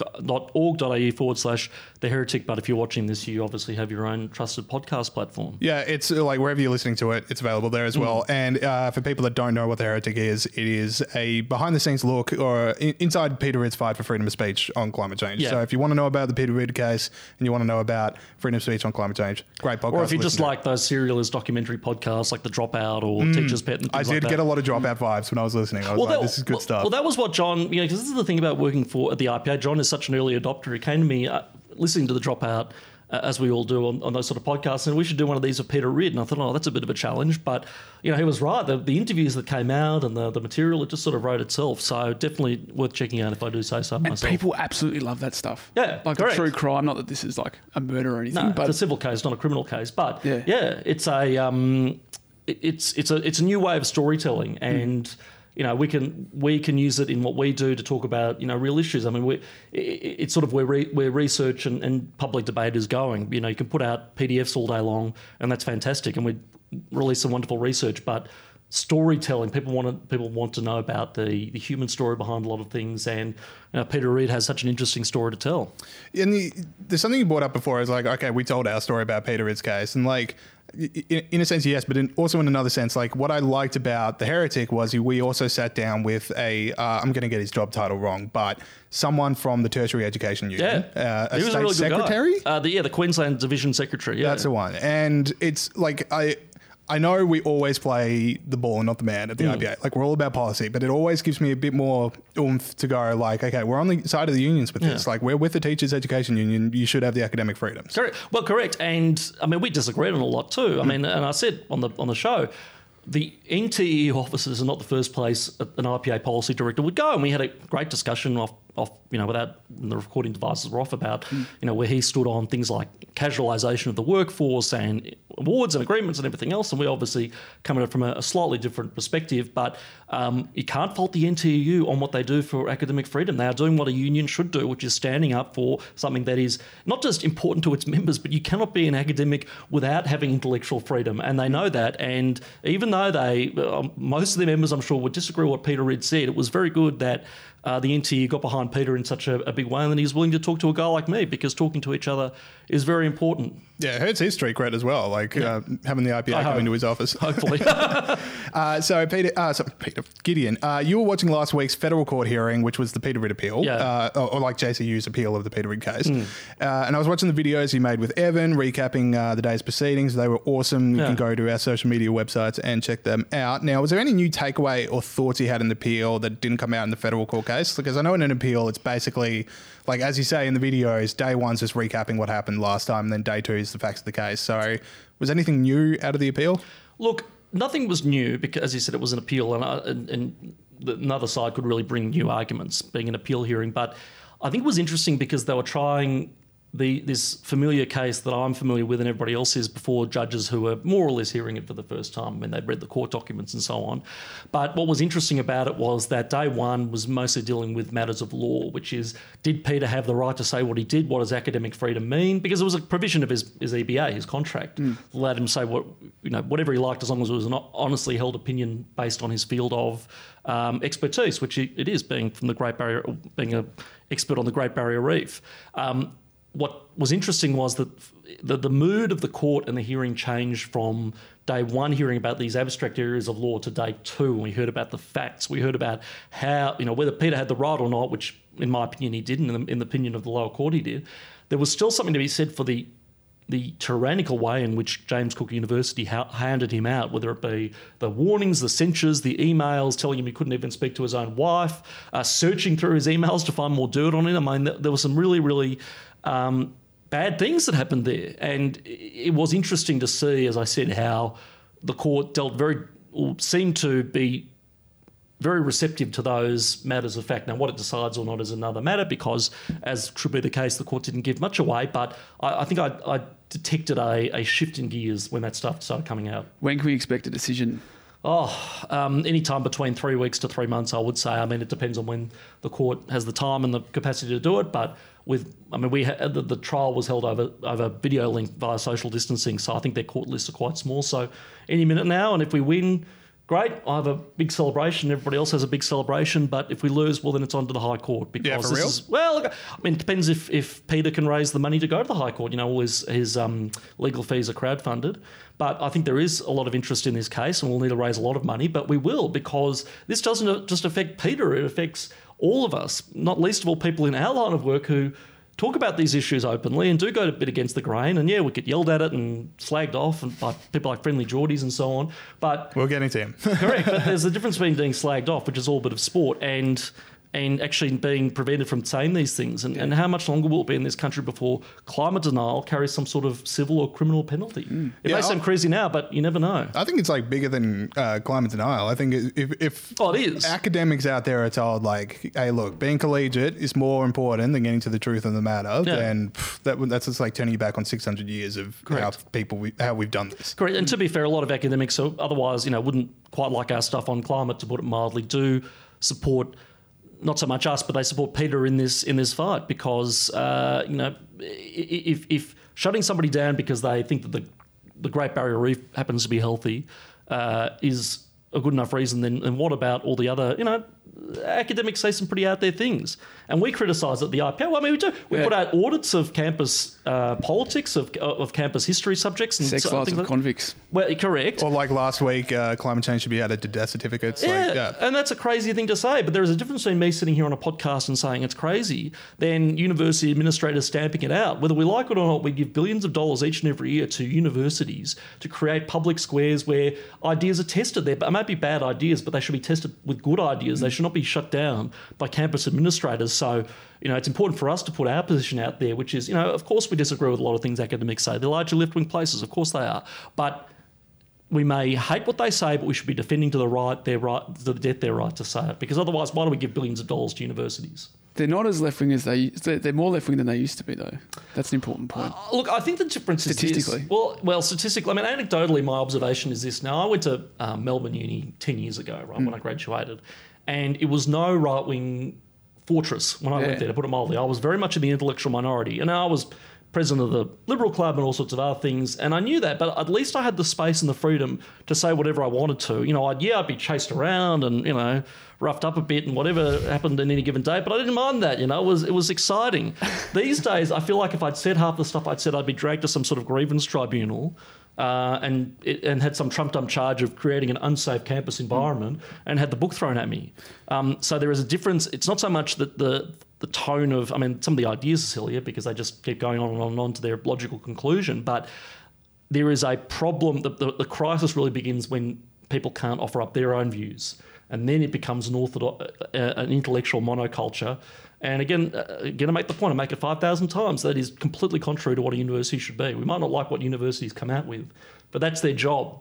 ipa.org.au forward slash the heretic. But if you're watching this, you obviously have your own trusted podcast platform. Yeah, it's uh, like wherever you're listening to it, it's available there Mm. as well. And uh, for people that don't know what the Heretic is, it is a behind the scenes look or inside Peter Ridd's fight for freedom of speech on climate change. Yeah. So if you want to know about the Peter Ridd case and you want to know about freedom of speech on climate change, great podcast. Or if you just like those serialist documentary podcasts like The Dropout or Teacher's Pet and Mm. I did like that. get a lot of dropout vibes when I was listening. I was like, this is good well, stuff. Well, that was what John, you know, because this is the thing about working for at the IPA. John is such an early adopter. He came to me uh, listening to the Dropout. Uh, as we all do on, on those sort of podcasts, and we should do one of these with Peter Ridd. And I thought, oh, that's a bit of a challenge, but you know, he was right. The, the interviews that came out and the, the material, it just sort of wrote itself. So definitely worth checking out if I do say so And myself. people absolutely love that stuff. Yeah, like correct. the true crime. Not that this is like a murder or anything, No, but it's a civil case, not a criminal case. But Yeah. yeah, it's a um, it, it's it's a it's a new way of storytelling, and you know we can we can use it in what we do to talk about you know real issues. I mean, we it, it's sort of where re, where research and, and public debate is going. You know, you can put out PDFs all day long, and that's fantastic, and we release some wonderful research, but storytelling. People want to people want to know about the, the human story behind a lot of things, and you know, Peter Ridd has such an interesting story to tell. And the, there's something you brought up before. Is like, okay, we told our story about Peter Ridd's case, and like, in, in a sense, yes, but in, also in another sense, like what I liked about the heretic was we also sat down with a. Uh, I'm going to get his job title wrong, but someone from the tertiary education union, Yeah, uh, a he was state a really secretary. Uh, the, yeah, the Queensland Division Secretary. Yeah, That's the one. And it's like I I know we always play the ball and not the man at the hmm. IPA. Like we're all about policy, but it always gives me a bit more oomph to go like, okay, we're on the side of the unions with this. Like we're with the teachers education union. You should have the academic freedoms. Correct. Well, correct. And I mean, we disagreed on a lot too. I hmm. mean, and I said on the on the show, the NTE offices are not the first place an IPA policy director would go. And we had a great discussion off, off you know, without the recording devices were off about, you know, where he stood on things like casualisation of the workforce and awards and agreements and everything else. And we obviously come at it from a, a slightly different perspective. But um, you can't fault the NTU on what they do for academic freedom. They are doing what a union should do, which is standing up for something that is not just important to its members, but you cannot be an academic without having intellectual freedom. And they know that. And even though they, um, most of their members, I'm sure, would disagree with what Peter Ridd said, it was very good that uh, the NTE got behind Peter in such a, a big way and that he's willing to talk to a guy like me because talking to each other is very important. Yeah, it hurts his street cred as well. Like uh, having the IPA I come hope. into his office. Hopefully. Uh, so Peter, uh, so Peter Gideon, uh, you were watching last week's federal court hearing, which was the Peter Ridd appeal, Yeah. uh, or, or like JCU's appeal of the Peter Ridd case. Uh, and I was watching the videos you made with Evan, recapping uh, the day's proceedings. They were awesome. You Yeah. can go to our social media websites and check them out. Now, was there any new takeaway or thoughts you had in the appeal that didn't come out in the federal court case? Because I know in an appeal, it's basically like as you say in the videos, day one's just recapping what happened last time, and then day two is the facts of the case. So, was anything new out of the appeal? Look, nothing was new because, as you said, it was an appeal, and, uh, and, and the, another side could really bring new arguments, being an appeal hearing. But I think it was interesting because they were trying the this familiar case that I'm familiar with and everybody else is before judges who are more or less hearing it for the first time when they've read the court documents and so on. But what was interesting about it was that day one was mostly dealing with matters of law, which is did Peter have the right to say what he did? What does academic freedom mean? Because it was a provision of his, his EBA, his contract, allowed him to say what you know whatever he liked as long as it was an honestly held opinion based on his field of um, expertise, which it it is, being from the Great Barrier, being a expert on the Great Barrier Reef. Um, what was interesting was that the, the mood of the court and the hearing changed from day one hearing about these abstract areas of law to day two when we heard about the facts we heard about how you know whether peter had the right or not which in my opinion he didn't in the, in the opinion of the lower court he did there was still something to be said for the the tyrannical way in which James Cook University ha- handed him out, whether it be the warnings, the censures, the emails telling him he couldn't even speak to his own wife, uh, searching through his emails to find more dirt on him. I mean, th- there were some really, really um, bad things that happened there. And it was interesting to see, as I said, how the court dealt very, or seemed to be very receptive to those matters of fact. Now, what it decides or not is another matter because, as should be the case, the court didn't give much away. But I, I think I, I detected a, a shift in gears when that stuff started coming out. When can we expect a decision? Oh, um, any time between three weeks to three months, I would say. I mean, it depends on when the court has the time and the capacity to do it. But with, I mean, we ha- the, the trial was held over over video link via social distancing, so I think their court lists are quite small. So any minute now, and if we win, great. I have a big celebration. Everybody else has a big celebration. But if we lose, well, then it's on to the High Court because Yeah, for this real? is well. I mean, it depends if if Peter can raise the money to go to the High Court. You know, all his his um, legal fees are crowdfunded. But I think there is a lot of interest in this case, and we'll need to raise a lot of money. But we will because this doesn't just affect Peter; it affects all of us. Not least of all, people in our line of work who talk about these issues openly and do go a bit against the grain. And yeah, we get yelled at it and slagged off and by people like Friendlyjordies and so on. But we're getting into him. Correct, but there's a difference between being slagged off, which is all a bit of sport, and and actually being prevented from saying these things? And, and how much longer will it be in this country before climate denial carries some sort of civil or criminal penalty? It Mm. Yeah, may sound crazy now, but you never know. I think it's like bigger than uh, climate denial. I think if, if Oh, it is. academics out there are told like, "Hey, look, being collegiate is more important than getting to the truth of the matter," Yeah. then pff, that that's just like turning you back on six hundred years of how people we, how we've done this. Correct. And to be fair, a lot of academics, so otherwise, you know, wouldn't quite like our stuff on climate, to put it mildly, do support not so much us, but they support Peter in this in this fight because uh, you know if if shutting somebody down because they think that the the Great Barrier Reef happens to be healthy uh, is a good enough reason, then what about all the other you know academics say some pretty out there things, and we criticise at the IPO. Well, I mean, we do. We Yeah. put out audits of campus uh, politics, of of campus history subjects, and Sex so- lives things of like- convicts. well, correct. Or like last week, uh, climate change should be added to death certificates. Yeah, Like, yeah. and that's a crazy thing to say, but there is a difference between me sitting here on a podcast and saying it's crazy than university administrators stamping it out. Whether we like it or not, we give billions of dollars each and every year to universities to create public squares where ideas are tested. There it might be bad ideas, but they should be tested with good ideas. They should not be shut down by campus administrators. So, you know, it's important for us to put our position out there, which is, you know, of course we disagree with a lot of things academics say. They're largely left-wing places, of course they are, but we may hate what they say, but we should be defending to the right their right to the death their right to say it. Because otherwise, why do we give billions of dollars to universities? They're not as left wing as they. They're they're more left wing than they used to be, though. That's an important point. Uh, Look, I think the difference is. Statistically. Well, well, statistically, I mean, anecdotally, my observation is this. Now, I went to um, Melbourne Uni ten years ago, right when I graduated, and it was no right wing fortress when I Yeah. went there. To put it mildly, I was very much in the intellectual minority, and I was president of the Liberal Club and all sorts of other things, and I knew that. But at least I had the space and the freedom to say whatever I wanted to. You know, I'd yeah, I'd be chased around and you know roughed up a bit and whatever happened in any given day, but I didn't mind that. You know, it was it was exciting. These days, I feel like if I'd said half the stuff I'd said, I'd be dragged to some sort of grievance tribunal. Uh, and it, and had some trumped up charge of creating an unsafe campus environment and had the book thrown at me. Um, so there is a difference. It's not so much that the the tone of I mean some of the ideas are sillier because they just keep going on and on and on to their logical conclusion, but there is a problem. The, the, the crisis really begins when people can't offer up their own views, and then it becomes an orthodox, uh, an intellectual monoculture. And again, uh, again, to make the point, I make it five thousand times. That is completely contrary to what a university should be. We might not like what universities come out with, but that's their job.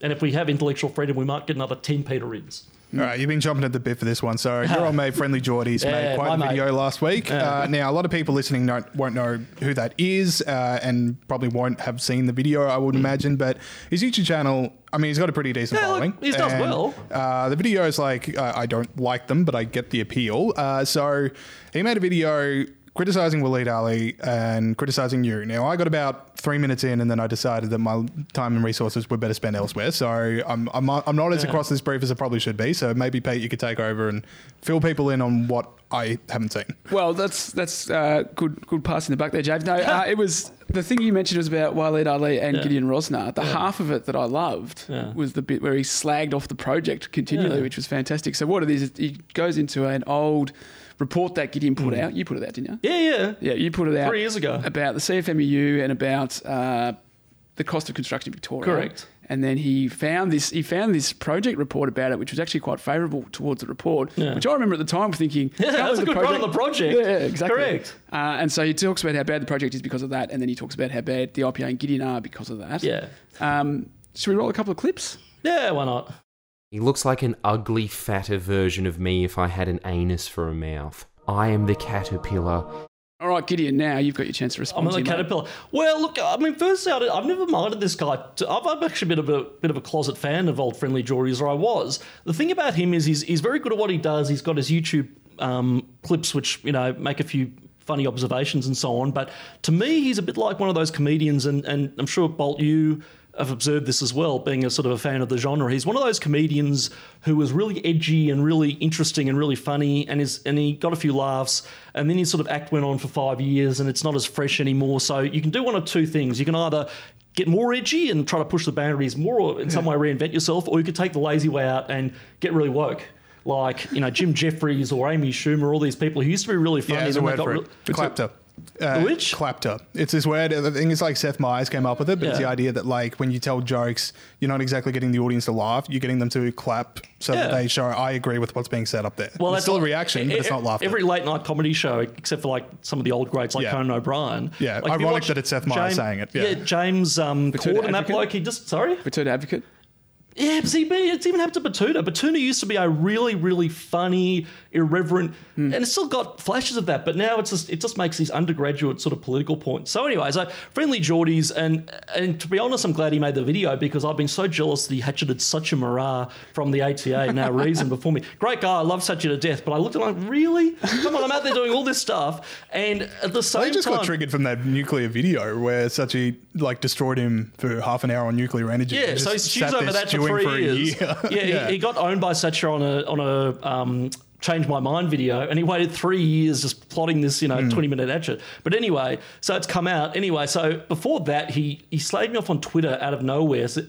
And if we have intellectual freedom, we might get another ten Peter Ridds. All right, you've been jumping at the bit for this one. So your old mate, Friendlyjordies, Yeah, made quite a mate. video last week. Uh, now, a lot of people listening don't, won't know who that is uh, and probably won't have seen the video, I would imagine. But his YouTube channel, I mean, he's got a pretty decent. Yeah, look, following. he does And, well. Uh, the videos, like, uh, I don't like them, but I get the appeal. Uh, so he made a video criticizing Waleed Ali and criticizing you. Now, I got about three minutes in, and then I decided that my time and resources were better spent elsewhere. So I'm, I'm, I'm not as across this brief as I probably should be. So maybe, Pete, you could take over and fill people in on what I haven't seen. Well, that's that's uh, good good pass in the back there, James. No, uh, it was the thing you mentioned was about Waleed Ali and Yeah. Gideon Rozner. The half of it that I loved Yeah. was the bit where he slagged off the project continually, Yeah. which was fantastic. So what it is, he goes into an old report that Gideon put out. You put it out, didn't you? Yeah, yeah. Yeah, you put it out Three years ago. about the CFMEU and about uh, the cost of construction in Victoria. Correct. And then he found this. He found this project report about it, which was actually quite favourable towards the report. Yeah. Which I remember at the time thinking, Yeah, "Can't that's a good run on the project. Yeah, yeah, exactly. Correct. Uh, and so he talks about how bad the project is because of that, and then he talks about how bad the IPA and Gideon are because of that. Yeah. Um, should we roll a couple of clips? Yeah, why not? He looks like an ugly, fatter version of me if I had an anus for a mouth. I am the caterpillar. All right, Gideon. Now you've got your chance to respond. I'm on to the your mate. caterpillar. Well, look, I mean, firstly, I- I've never minded this guy. I've, I've actually been a bit, bit of a closet fan of old Friendlyjordies, or I was. The thing about him is he's, he's very good at what he does. He's got his YouTube um, clips, which you know make a few funny observations and so on. But to me, he's a bit like one of those comedians, and, and I'm sure Bolt, you have observed this as well, being a sort of a fan of the genre. He's one of those comedians who was really edgy and really interesting and really funny, and is and he got a few laughs, and then his sort of act went on for five years, and it's not as fresh anymore. So you can do one of two things: you can either get more edgy and try to push the boundaries more, or in some way reinvent yourself, or you could take the lazy way out and get really woke. Like you know Jim Jeffries or Amy Schumer, all these people who used to be really funny. Yeah, there's a word got for it. Clapter. Uh, Which? clapter. It's this word. I think it's like Seth Meyers came up with it, but it's Yeah. the idea that like when you tell jokes, you're not exactly getting the audience to laugh. You're getting them to clap so that Yeah. they show I agree with what's being said up there. Well, it's that's still a like- reaction, but e- it's not laughter. Every late night comedy show, except for like some of the old greats like Yeah. Conan O'Brien. Yeah, like, if you ironic watch that it's Seth Meyers James- saying it, yeah. James um, Return Corden, that Advocate? bloke, he just sorry. Return Advocate. Yeah, but see, but it's even happened to Batuta. Batuta used to be a really, really funny, irreverent, Hmm. and it's still got flashes of that. But now it's just it just makes these undergraduate sort of political points. So anyway, so Friendlyjordies, and and to be honest, I'm glad he made the video because I've been so jealous that he hatcheted such a Murrah from the ATA now reason before me. Great guy, I love Sachi to death, but I looked at him like, really? Come on, I'm out there doing all this stuff, and at the same time, They just got triggered from that nuclear video where Sachi like destroyed him for half an hour on nuclear energy. Yeah, so he's over that for three years. year. Yeah, He, he got owned by Satcher on a on a um, change my mind video, and he waited three years just plotting this, you know, Hmm. twenty minute etcher. But anyway, so it's come out anyway. So before that, he he slayed me off on Twitter out of nowhere. So,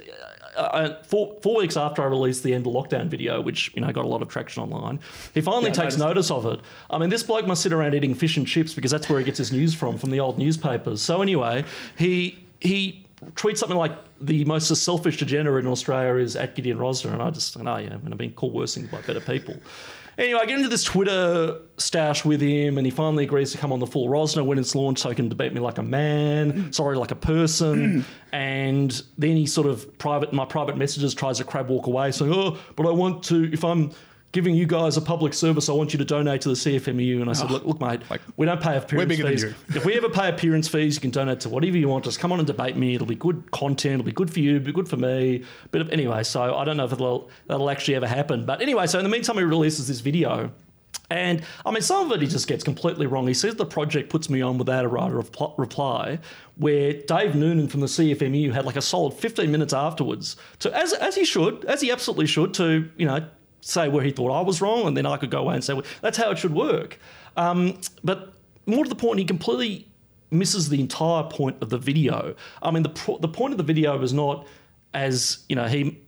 uh, uh, four, four weeks after I released the end of lockdown video, which you know got a lot of traction online, he finally Yeah, takes notice of it. I mean, this bloke must sit around eating fish and chips because that's where he gets his news from, from the old newspapers. So anyway, he he tweets something like the most selfish degenerate in Australia is at Gideon Rozner, and I just know, yeah, and I've been called worse things by better people. Anyway, I get into this Twitter stash with him, and he finally agrees to come on the full Rozner when it's launched, so he can debate me like a man, mm. sorry, like a person. Mm. and then he sort of private my private messages tries to crab walk away, saying, "Oh, but I want to if I'm." Giving you guys a public service, I want you to donate to the CFMU. And I said, look, look, mate, we don't pay appearance fees. if we ever pay appearance fees, you can donate to whatever you want. Just come on and debate me. It'll be good content. It'll be good for you. It'll be good for me. But anyway, so I don't know if it'll, that'll actually ever happen. But anyway, so in the meantime, he releases this video. And I mean, some of it he just gets completely wrong. He says the project puts me on without a right of pl- reply, where Dave Noonan from the CFMU had like a solid 15 minutes afterwards to, as, as he should, as he absolutely should, to, you know, say where he thought I was wrong, and then I could go away and say, well, that's how it should work. Um, but more to the point, he completely misses the entire point of the video. I mean, the, pro- the point of the video was not as, you know, he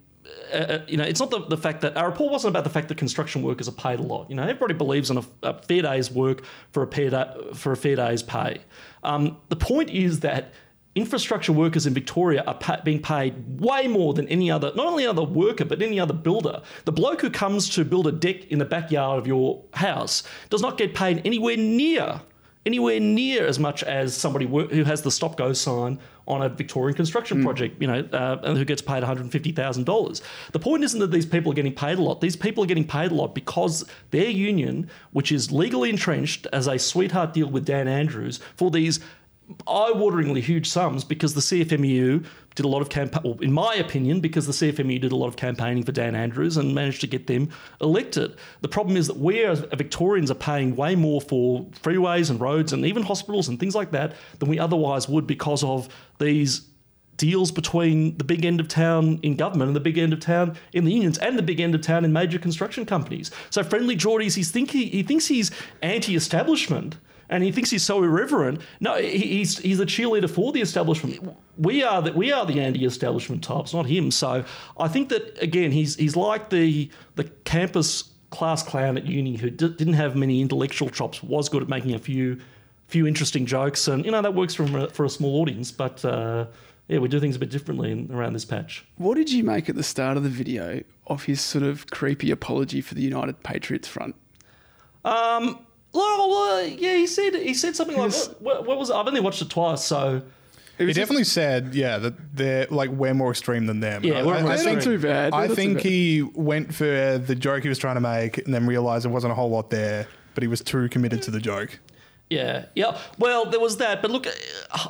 uh, you know, it's not the, the fact that our report wasn't about the fact that construction workers are paid a lot. You know, everybody believes in a, a fair day's work for a fair day, for a fair day's pay. Um, the point is that infrastructure workers in Victoria are pa- being paid way more than any other, not only other worker, but any other builder. The bloke who comes to build a deck in the backyard of your house does not get paid anywhere near anywhere near as much as somebody who has the stop go sign on a Victorian construction project, you know, uh, and who gets paid $150,000. The point isn't that these people are getting paid a lot. These people are getting paid a lot because their union, which is legally entrenched as a sweetheart deal with Dan Andrews for these eye-wateringly huge sums because the CFMU did a lot of campaign. Well, in my opinion, because the CFMU did a lot of campaigning for Dan Andrews and managed to get them elected. The problem is that we as Victorians are paying way more for freeways and roads and even hospitals and things like that than we otherwise would because of these deals between the big end of town in government and the big end of town in the unions and the big end of town in major construction companies. So Friendlyjordies, he's think he, he thinks he's anti-establishment and he thinks he's so irreverent. No, he, he's he's a cheerleader for the establishment. We are the we are the anti-establishment types, not him. So I think that again, he's he's like the the campus class clown at uni who d- didn't have many intellectual chops, was good at making a few few interesting jokes, and you know that works for a, for a small audience. But uh, yeah, we do things a bit differently in, around this patch. What did you make at the start of the video of his sort of creepy apology for the United Patriots front? Um, well, well, yeah, he said he said something like was- what, what, what was it? I've only watched it twice, so. It He was just- definitely said, yeah, that they're like we're more extreme than them. Yeah, I- we're I, more I extreme. think, too bad. I think bad. he went for the joke he was trying to make and then realized there wasn't a whole lot there, but he was too committed to the joke. Yeah, yeah. Well, there was that, but look, uh,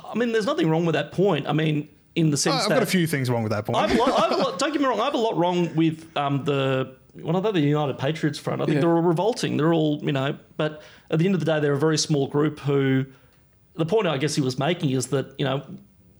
I mean, there's nothing wrong with that point. I mean, in the sense I've that got a few things wrong with that point. I have a lot, I have a lot, don't get me wrong, I have a lot wrong with um, the are they, the United Patriots front. I think Yeah. they're all revolting. They're all you know, but at the end of the day, they're a very small group who. The point I guess he was making is that you know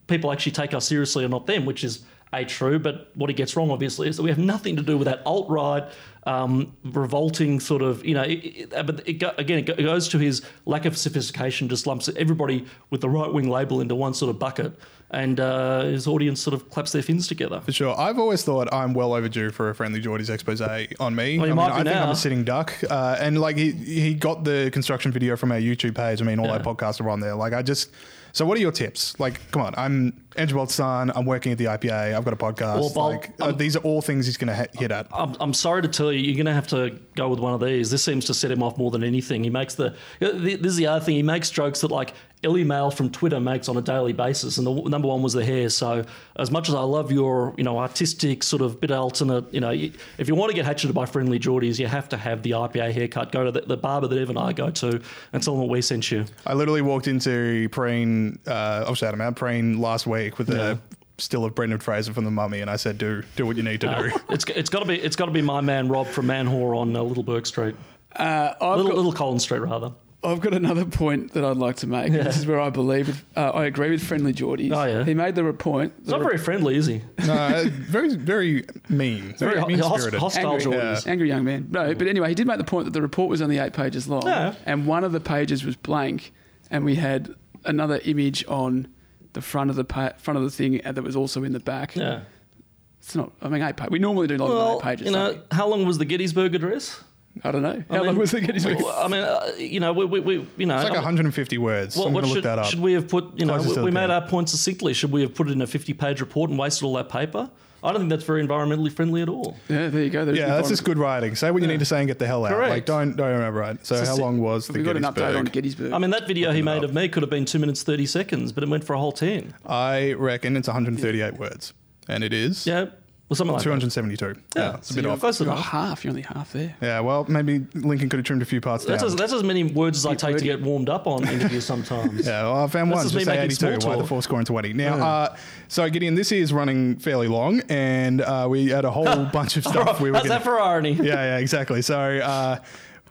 people actually take us seriously and not them, which is a true. But what he gets wrong, obviously, is that we have nothing to do with that alt right. Um, revolting sort of, you know, it, it, but it go, again, it go- it goes to his lack of sophistication, just lumps everybody with the right wing label into one sort of bucket, and uh, his audience sort of claps their fins together. For sure. I've always thought I'm well overdue for a Friendlyjordies expose on me. Well, I, be I think now. I'm a sitting duck. Uh, and like he, he got the construction video from our YouTube page. I mean, all Yeah. our podcasts are on there. Like I just, so what are your tips? Like, come on, I'm Edgeworld's son. I'm working at the IPA. I've got a podcast. Well, Bob, like, uh, these are all things he's going to hit at. I'm, I'm sorry to tell you, you're going to have to go with one of these. This seems to set him off more than anything. He makes the. This is the other thing. He makes jokes that like Ellie Mail from Twitter makes on a daily basis, and the number one was the hair. So as much as I love your, you know, artistic sort of bit alternate, you know, if you want to get hatcheted by Friendlyjordies, you have to have the IPA haircut. Go to the, the barber that Ev and I go to, and tell them what we sent you. I literally walked into Preen, uh, I'll shout him out, Preen last week with Yeah. a still of Brendan Fraser from the Mummy, and I said, "Do do what you need to do." It's it's got to be it's got to be my man Rob from Manhor on uh, Little Burke Street, Uh, Little got, Little Collins Street rather. I've got another point that I'd like to make. This is where I believe, with, uh, I agree with Friendly Geordie. Oh, yeah. He made the point. It's not very friendly, is he? no, uh, very very mean, very, Very mean spirited. hostile angry, Geordies. angry young man. No, but anyway, he did make the point that the report was only eight pages long, Yeah. and one of the pages was blank, and we had another image on the front of the pa- front of the thing that was also in the back. Yeah. It's not. I mean, eight pages. We normally do longer than Well, eight pages. you know, how long was the Gettysburg Address? We? I don't know. How I long mean, was the Gettysburg? well, I mean, uh, you know, we, we, we you know, It's like 150 words. what, I'm what going to should, look that up. should we have put? You know, Closest we, we made our points succinctly. Should we have put it in a 50-page report and wasted all that paper? I don't think that's very environmentally friendly at all. yeah, there you go. There's yeah, that's just good writing. Say what you need to say and get the hell out. Correct. Like, don't don't remember right. So, how long was the We've got an update on Gettysburg? Gettysburg. I mean, that video he Looking it made of me could have been two minutes thirty seconds, but it went for a whole ten. I reckon it's 138 words, and it is Yeah, well, something like that. 272. Yeah, it's a bit you're off. close You're enough. half. You're only half there. Yeah, well, maybe Lincoln could have trimmed a few parts down. That's as, that's as many words as I take to get warmed up on interviews sometimes. Yeah, well, I found This one. is Just me say making 82. small Why the four score and 20? Now, uh, so Gideon, this is running fairly long, and uh, we had a whole bunch of stuff we were How's gonna, that for irony? Yeah, yeah, exactly. So, uh,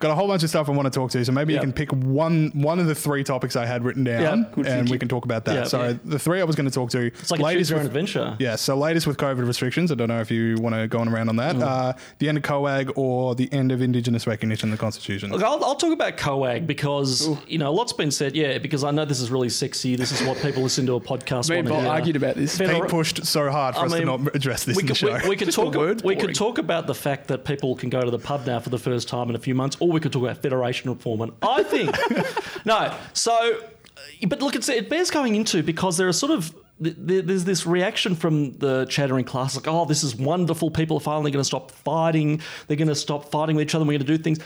got a whole bunch of stuff I want to talk to. So maybe Yep. you can pick one one of the three topics I had written down, Yep. And thinking. we can talk about that. Yep. so Yeah. the three I was going to talk to. It's like a choose your own with, adventure. yeah, so latest with COVID restrictions. I don't know if you want to go on around on that. Mm. Uh, the end of COAG or the end of Indigenous recognition in the Constitution. Look, I'll, I'll talk about COAG because you know a lot's been said. Yeah, because I know this is really sexy. This is what people listen to a podcast. Me and Bob argued about this. Federa- pushed so hard for I us mean, to not address this we in the could, show. we, we could talk. word's We could talk about the fact that people can go to the pub now for the first time in a few months, or we could talk about federation reform. And I think no. So, uh, but look, it's, it bears going into because there are sort of th- th- there's this reaction from the chattering class, like, oh, this is wonderful. People are finally going to stop fighting. They're going to stop fighting with each other. We're going to do things.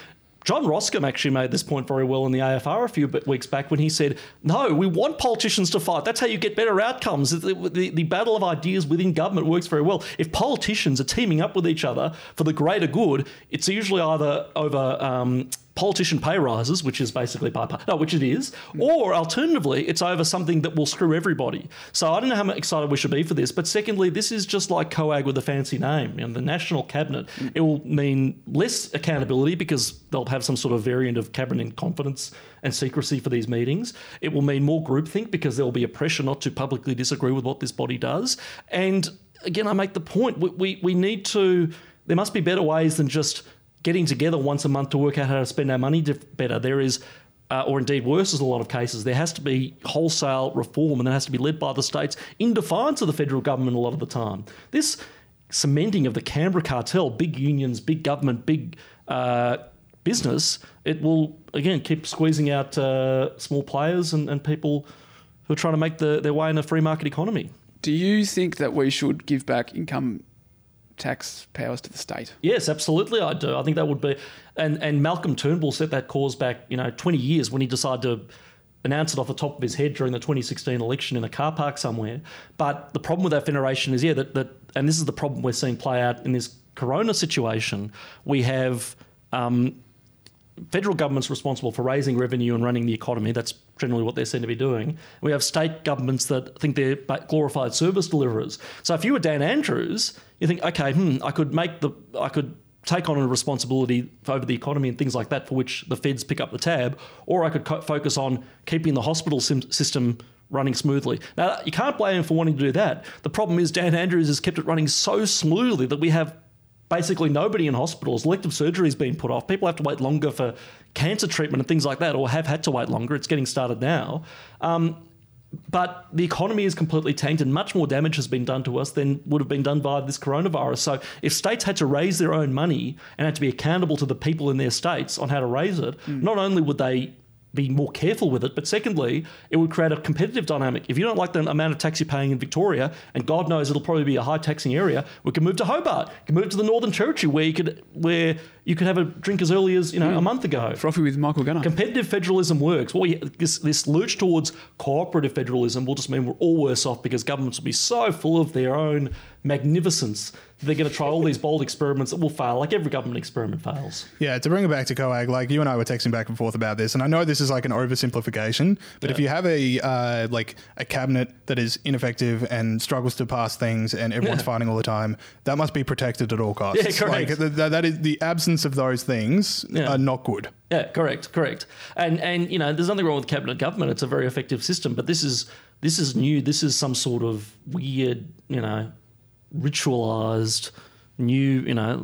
John Roskam actually made this point very well in the AFR a few weeks back when he said, No, we want politicians to fight. That's how you get better outcomes. The, the, the battle of ideas within government works very well. If politicians are teaming up with each other for the greater good, it's usually either over. Um, Politician pay rises, which is basically by no, which it is, or alternatively, it's over something that will screw everybody. So I don't know how excited we should be for this, but secondly, this is just like COAG with a fancy name. You know, the national cabinet. It will mean less accountability because they'll have some sort of variant of cabinet confidence and secrecy for these meetings. It will mean more groupthink because there will be a pressure not to publicly disagree with what this body does. And again, I make the point we, we, we need to. There must be better ways than just getting together once a month to work out how to spend our money better. There is, uh, or indeed worse, in a lot of cases, there has to be wholesale reform and that has to be led by the states in defiance of the federal government a lot of the time. This cementing of the Canberra cartel, big unions, big government, big uh, business, it will, again, keep squeezing out uh, small players and, and people who are trying to make the, their way in a free market economy. Do you think that we should give back income tax powers to the state? Yes, absolutely, I do. I think that would be, and and Malcolm Turnbull set that cause back, you know, twenty years when he decided to announce it off the top of his head during the 2016 election in a car park somewhere. But the problem with that federation is, yeah, that that, and this is the problem we're seeing play out in this Corona situation. We have. Um, federal government's responsible for raising revenue and running the economy. That's generally what they're seen to be doing. We have state governments that think they're glorified service deliverers. So if you were Dan Andrews, you think, okay, hmm, I could make the, I could take on a responsibility over the economy and things like that for which the feds pick up the tab, or I could co- focus on keeping the hospital sim- system running smoothly. Now, you can't blame him for wanting to do that. The problem is Dan Andrews has kept it running so smoothly that we have basically nobody in hospitals. Elective surgery has been put off. People have to wait longer for cancer treatment and things like that, or have had to wait longer. It's getting started now. Um, but the economy is completely tanked and much more damage has been done to us than would have been done by this coronavirus. So if states had to raise their own money and had to be accountable to the people in their states on how to raise it, not only would they be more careful with it, but secondly, it would create a competitive dynamic. If you don't like the amount of tax you're paying in Victoria, and God knows it'll probably be a high taxing area, we can move to Hobart, we can move to the Northern Territory where you could where you could have a drink as early as you know a month ago. Frothy with Michael Gunner. Competitive federalism works. What we, this, this lurch towards cooperative federalism will just mean we're all worse off because governments will be so full of their own magnificence that they're going to try all these bold experiments that will fail, like every government experiment fails. Yeah, to bring it back to COAG, like you and I were texting back and forth about this, and I know this is like an oversimplification, but if you have a uh, like a cabinet that is ineffective and struggles to pass things, and everyone's Yeah. fighting all the time, that must be protected at all costs. Yeah, correct. Like th- th- that is the absence of those things Yeah. are not good. Yeah, correct, correct. And and you know, there's nothing wrong with cabinet government. It's a very effective system, but this is this is new. This is some sort of weird, you know, ritualized new. You know,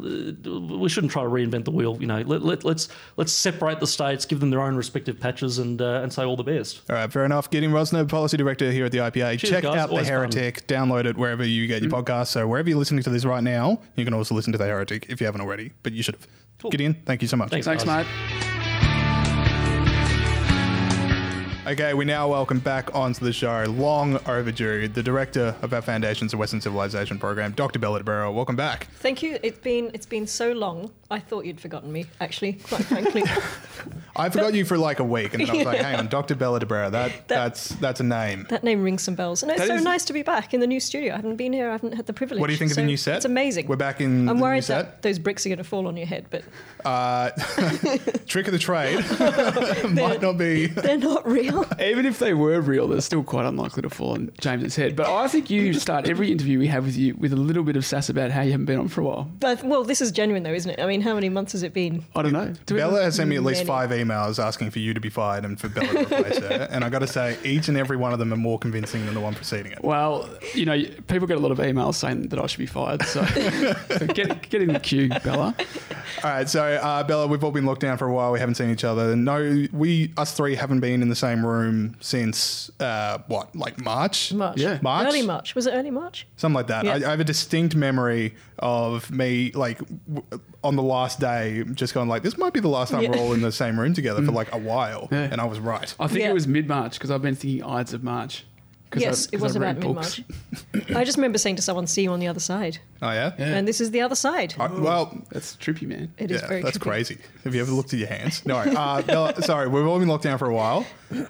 we shouldn't try to reinvent the wheel. You know, let, let, let's let's separate the states, give them their own respective patches, and uh, and say all the best. All right, fair enough. Gideon Rozner, policy director here at the IPA. Cheers, Check guys. out The Always fun. Heretic. Download it wherever you get your podcast. So wherever you're listening to this right now, you can also listen to The Heretic if you haven't already, but you should have. Gideon, thank you so much. Thanks, Thanks, guys. Okay, we now welcome back onto the show, long overdue, the director of our Foundations of Western Civilization program, Dr. Bella d'Abrera. Welcome back. Thank you. It's been it's been so long. I thought you'd forgotten me. Actually, quite frankly, I forgot you for like a week, and then I was like, "Hang on, Dr. Bella d'Abrera. That, that's that's a name." that name rings some bells. And it's That so is- nice to be back in the new studio. I haven't been here. I haven't had the privilege. What do you think of the new set? It's amazing. We're back in the I'm worried that those bricks are going to fall on your head, but Uh, trick of the trade might not be. they're not real. Even if they were real, they're still quite unlikely to fall on James's head. But I think you start every interview we have with you with a little bit of sass about how you haven't been on for a while. But well, this is genuine though, isn't it? I mean, how many months has it been? I don't know. Do Bella has sent me at least Many. five emails asking for you to be fired and for Bella to replace her. And I got to say, each and every one of them are more convincing than the one preceding it. Well, you know, people get a lot of emails saying that I should be fired. So, so get, get in the queue, Bella. All right, so uh, Bella, we've all been locked down for a while. We haven't seen each other. No, we us three haven't been in the same room since uh, what, like March? March. Yeah. March? Early March. Was it early March? Something like that. Yeah. I, I have a distinct memory of me, like, w- on the last day, just going like, "This might be the last time Yeah. we're all in the same room together for like a while," Yeah. and I was right. I think Yeah. it was mid March because I've been thinking Ides of March. 'Cause Yes, I- it 'cause was I about mid books. March. I just remember saying to someone, "See you on the other side," Oh yeah. Yeah. and this is the other side. I- well, That's trippy, man. It is yeah, very that's trippy. crazy. Have you ever looked at your hands? No. Uh, Bella, sorry, we've all been locked down for a while.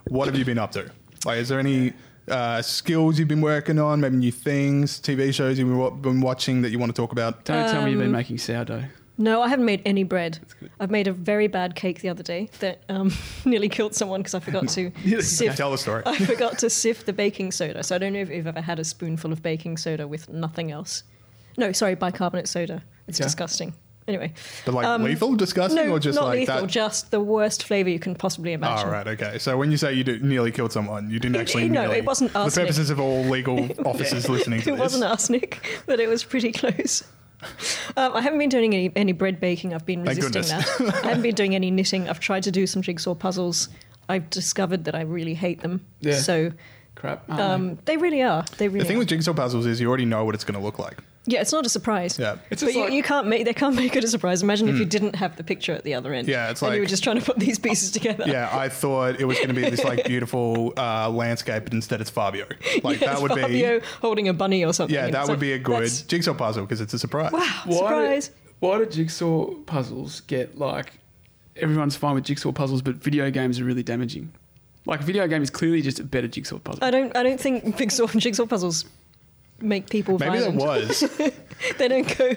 What have you been up to? Like, is there any uh, skills you've been working on? Maybe new things, TV shows you've been watching that you want to talk about? Don't tell me you've Um, been making sourdough. No, I haven't made any bread. I've made a very bad cake the other day that um, nearly killed someone because I forgot to sift. Tell the story. I forgot to sift the baking soda. So I don't know if you've ever had a spoonful of baking soda with nothing else. No, sorry, bicarbonate soda. It's Yeah. disgusting. Anyway, But like um, lethal, disgusting, no, or just not like lethal, that? just the worst flavor you can possibly imagine. Oh, right, okay. So when you say you did, nearly killed someone, you didn't actually. no, nearly, it wasn't For the purposes of all legal officers listening to It this. wasn't arsenic, but it was pretty close. Um, I haven't been doing any, any bread baking. I've been resisting that. I haven't been doing any knitting. I've tried to do some jigsaw puzzles. I've discovered that I really hate them. Yeah. So Crap. aren't they? um, they really are. They really The thing are. with jigsaw puzzles is you already know what it's going to look like. Yeah, it's not a surprise. Yeah. It's but just you, like- you can't make they can't make it a surprise. Imagine if you didn't have the picture at the other end. Hmm. Yeah, it's and you were just trying to put these pieces together. Yeah, I thought it was going to be this like beautiful uh, landscape, but instead it's Fabio. Like Yes, that would Fabio be. holding a bunny or something. Yeah, that it's would like, be a good jigsaw puzzle because it's a surprise. Wow, Why surprise! Do, why do jigsaw puzzles get like everyone's fine with jigsaw puzzles, but video games are really damaging? Like a video game is clearly just a better jigsaw puzzle. I don't. I don't think jigsaw jigsaw puzzles make people Maybe violent. there was. they don't go.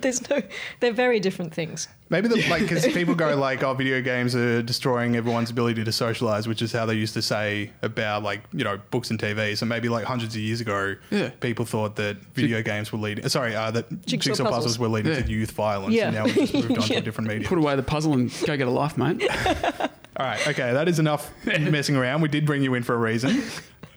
There's no. They're very different things. Maybe the, like because people go like, "Oh, video games are destroying everyone's ability to socialize," which is how they used to say about like you know books and TV. So maybe like hundreds of years ago, Yeah. people thought that video games were leading. Sorry, uh, that jigsaw, Jigsaw puzzles. puzzles. were leading Yeah. to youth violence, Yeah. and now we've just moved on to Yeah. a different medium. Put away the puzzle and go get a life, mate. All right, okay, that is enough messing around. We did bring you in for a reason.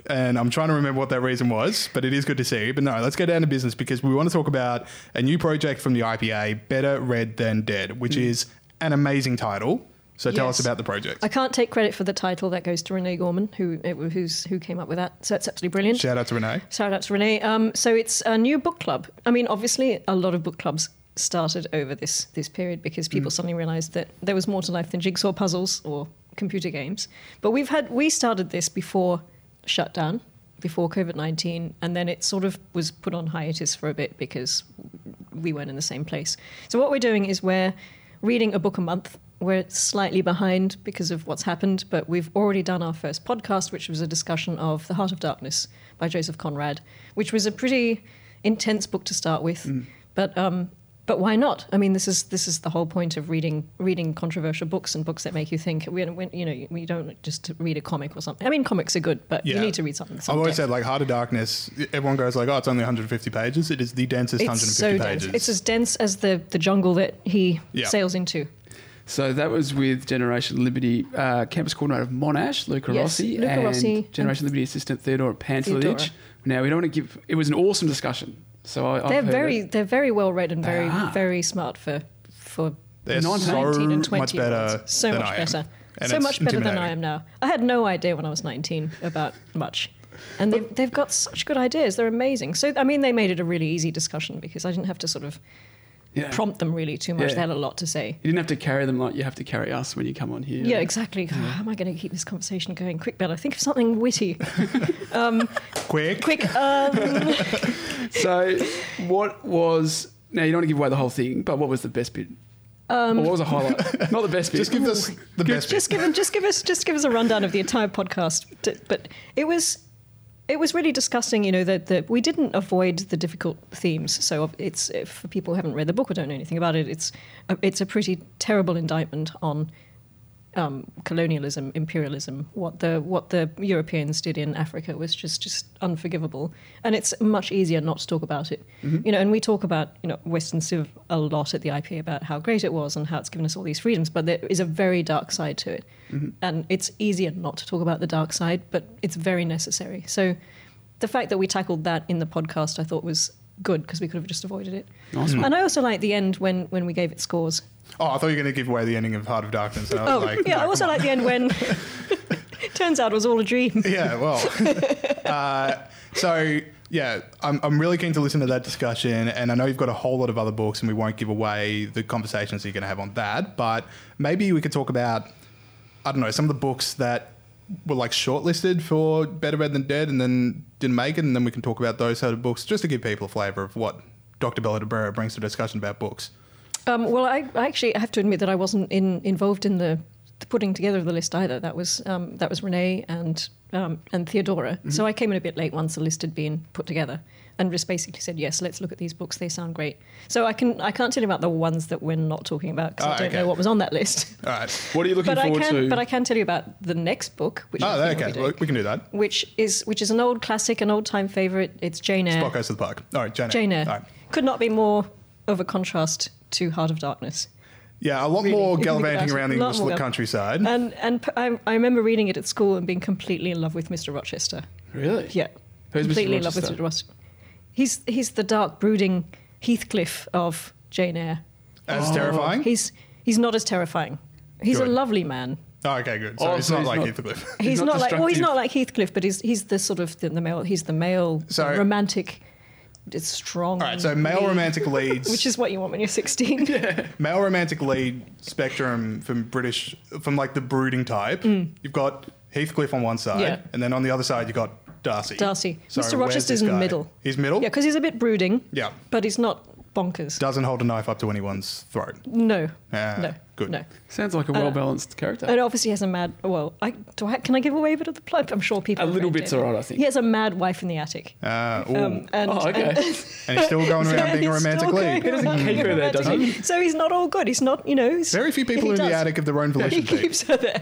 And I'm trying to remember what that reason was, but it is good to see. But no, let's get down to business because we want to talk about a new project from the IPA, Better Read Than Dead, which is an amazing title. So tell us about the project. I can't take credit for the title. That goes to Renee Gorman, who who's who came up with that. So it's absolutely brilliant. Shout out to Renee. Shout out to Renee. Um, so it's a new book club. I mean, obviously, a lot of book clubs started over this this period because people suddenly realised that there was more to life than jigsaw puzzles or computer games. But we've had we started this before shutdown, before COVID nineteen, and then it sort of was put on hiatus for a bit because we weren't in the same place. So what we're doing is we're reading a book a month. We're slightly behind because of what's happened, but we've already done our first podcast, which was a discussion of The Heart of Darkness by Joseph Conrad, which was a pretty intense book to start with. But um, but why not? I mean, this is this is the whole point of reading reading controversial books and books that make you think. We, we, you know, we don't just read a comic or something. I mean, comics are good, but you need to read something. I've always said, like, Heart of Darkness, everyone goes, like, oh, it's only 150 pages. It is the densest it's 150 so pages. dense. It's as dense as the the jungle that he Yeah. sails into. So that was with Generation Liberty uh, campus coordinator of Monash, Luca Yes, Rossi, Luca and Rossi Generation Liberty assistant Theodore Pantelic. Theodora. Now we don't want to give. It was an awesome discussion. So I, They're heard very they're very well read and very very smart for for They're 19 so 19 and 20 much better. So than much I better. And so much better than I am now. I had no idea when I was 19 about much. And they've, they've got such good ideas. They're amazing. So, I mean, they made it a really easy discussion because I didn't have to sort of Yeah. prompt them really too much. Yeah. They had a lot to say. You didn't have to carry them like you have to carry us when you come on here. Yeah, exactly. How am I going to keep this conversation going? Quick, Bella, think of something witty. um, Quick. Quick, um, So what was now you don't want to give away the whole thing, but what was the best bit? Um, what was a highlight? Not the best bit. Just give us the best just bit. give just give us just give us a rundown of the entire podcast. But it was it was really discussing, you know, that that we didn't avoid the difficult themes. So it's for people who haven't read the book or don't know anything about it, it's a, it's a pretty terrible indictment on um, colonialism, imperialism. What the what the Europeans did in Africa was just just unforgivable, and it's much easier not to talk about it. You know, and we talk about you know Western Civ a lot at the IP about how great it was and how it's given us all these freedoms, but there is a very dark side to it, and it's easier not to talk about the dark side, but it's very necessary. So, the fact that we tackled that in the podcast, I thought was good because we could have just avoided it. Nice And I also like the end when when we gave it scores. Oh, I thought you were going to give away the ending of Heart of Darkness. And I Oh, like, yeah. no, I also like the end when it turns out it was all a dream. Yeah, well. uh, so, yeah, I'm, I'm really keen to listen to that discussion. And I know you've got a whole lot of other books, and we won't give away the conversations that you're going to have on that. But maybe we could talk about, I don't know, some of the books that were like shortlisted for Better Read Than Dead and then didn't make it. And then we can talk about those sort of books just to give people a flavour of what Dr. Bella de brings to discussion about books. Um, well, I, I actually have to admit that I wasn't in, involved in the, the putting together of the list either. That was um, that was Renee and um, and Theodora. So I came in a bit late once the list had been put together, and just basically said, "Yes, let's look at these books. They sound great." So I can I can't tell you about the ones that we're not talking about because Oh, ah, I don't okay. know what was on that list. All right. what are you looking but I forward can to? but I can tell you about the next book, which ah, Oh, I think we'll okay. Well, we can do that. which is which is an old classic, an old time favorite. It's Jane Eyre. Spot goes to the park. All right, Jane Eyre. Jane Eyre All right. could not be more of a contrast to Heart of Darkness. Yeah, a lot Really, more if gallivanting around the English gal- countryside. And and p- I, I remember reading it at school and being completely in love with Mr. Rochester. really? Yeah, Who's Mr. completely in love with Mr. Rochester. He's he's the dark, brooding Heathcliff of Jane Eyre. As terrifying? He's he's not as terrifying. He's Good. a lovely man. Oh, okay, good. So Oh, it's so not he's like not- Heathcliff. He's, not not, like well, he's not like Heathcliff, but he's he's the sort of the, the male. He's the male So- romantic. It's strong. All right, so male lead, romantic leads, which is what you want when you're 16. male romantic lead spectrum from British, from like the brooding type. You've got Heathcliff on one side, Mm. Yeah. and then on the other side you've got Darcy. Darcy. So Mr. Rochester's in the middle. He's middle. Yeah, because he's a bit brooding. Yeah. But he's not bonkers. Doesn't hold a knife up to anyone's throat. no. Ah, no. good. No. Sounds like a well balanced character. And obviously he has a mad. Well, I, do I can I give away a bit of the plot? I'm sure people. A little read bit's alright, I think. He has a mad wife in the attic. Uh, ooh. Um, and, Oh, okay. and- and he's still going around being a romantic lead. He doesn't keep her there, does he? So he's not all good. He's not, you know. He's, Very few people are in the attic of their own volition. Pete. keeps her there.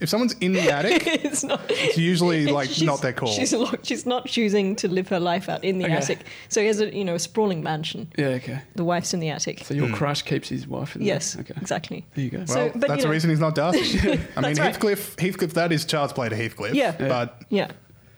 If someone's in the attic, It's not. it's usually like she's- not their call. She's lo- she's not choosing to live her life out in the Okay. attic. So he has a you know a sprawling mansion. yeah, okay. The wife's in the attic. So your hmm. crush keeps his wife in the attic. yes. Okay. exactly. There you go. Well, So, but, that's the reason he's not Darcy. I mean, right. Heathcliff, Heathcliff, that is child's play to Heathcliff. Yeah. But Yeah.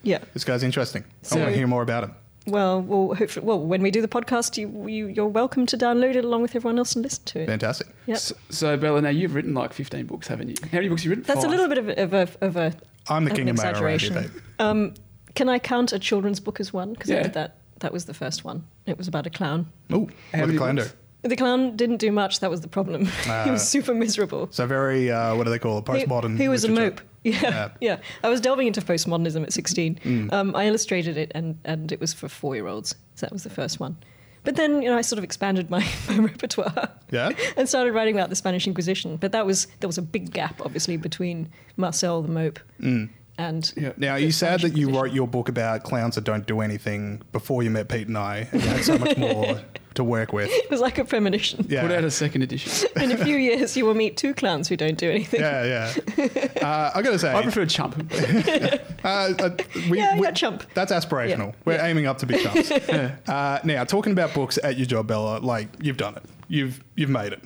Yeah. this guy's interesting. I want to hear more about him. Well, well, hopefully, well, when we do the podcast, you, you you're welcome to download it along with everyone else and listen to it. Fantastic. Yep. So, so, Bella, now you've written like 15 books, haven't you? How many books have you written? That's a little bit of a, of a, of a I'm the an king of mail here, exaggeration. Um, can I count a children's book as one? Because I did that. That was the first one. It was about a clown. Ooh, How what did many Clan do? books? The clown didn't do much. That was the problem. he Ah. was super miserable. So very, uh, what do they call it? Postmodern. He, was a literature. mope. Yeah, Yeah. yeah, I was delving into postmodernism at 16. Mm. Um, I illustrated it, and, and it was for four year olds. So that was the first one. But then, you know, I sort of expanded my, my repertoire Yeah. and started writing about the Spanish Inquisition. But that was there was a big gap, obviously, between Marcel the Mope Mm. and Yeah. Now, are you sad Spanish that you wrote your book about clowns that don't do anything before you met Pete and I, and you had so much more to work with? It was like a premonition. Yeah. Put out a second edition. In a few years, you will meet two clowns who don't do anything. yeah, yeah. Uh, I gotta say, I prefer Chump. uh, uh, we, Yeah, we- yeah, chump. That's aspirational. Yeah. We're Yeah. aiming up to be chumps. uh, now, talking about books at your job, Bella, like you've done it. You've you've made it.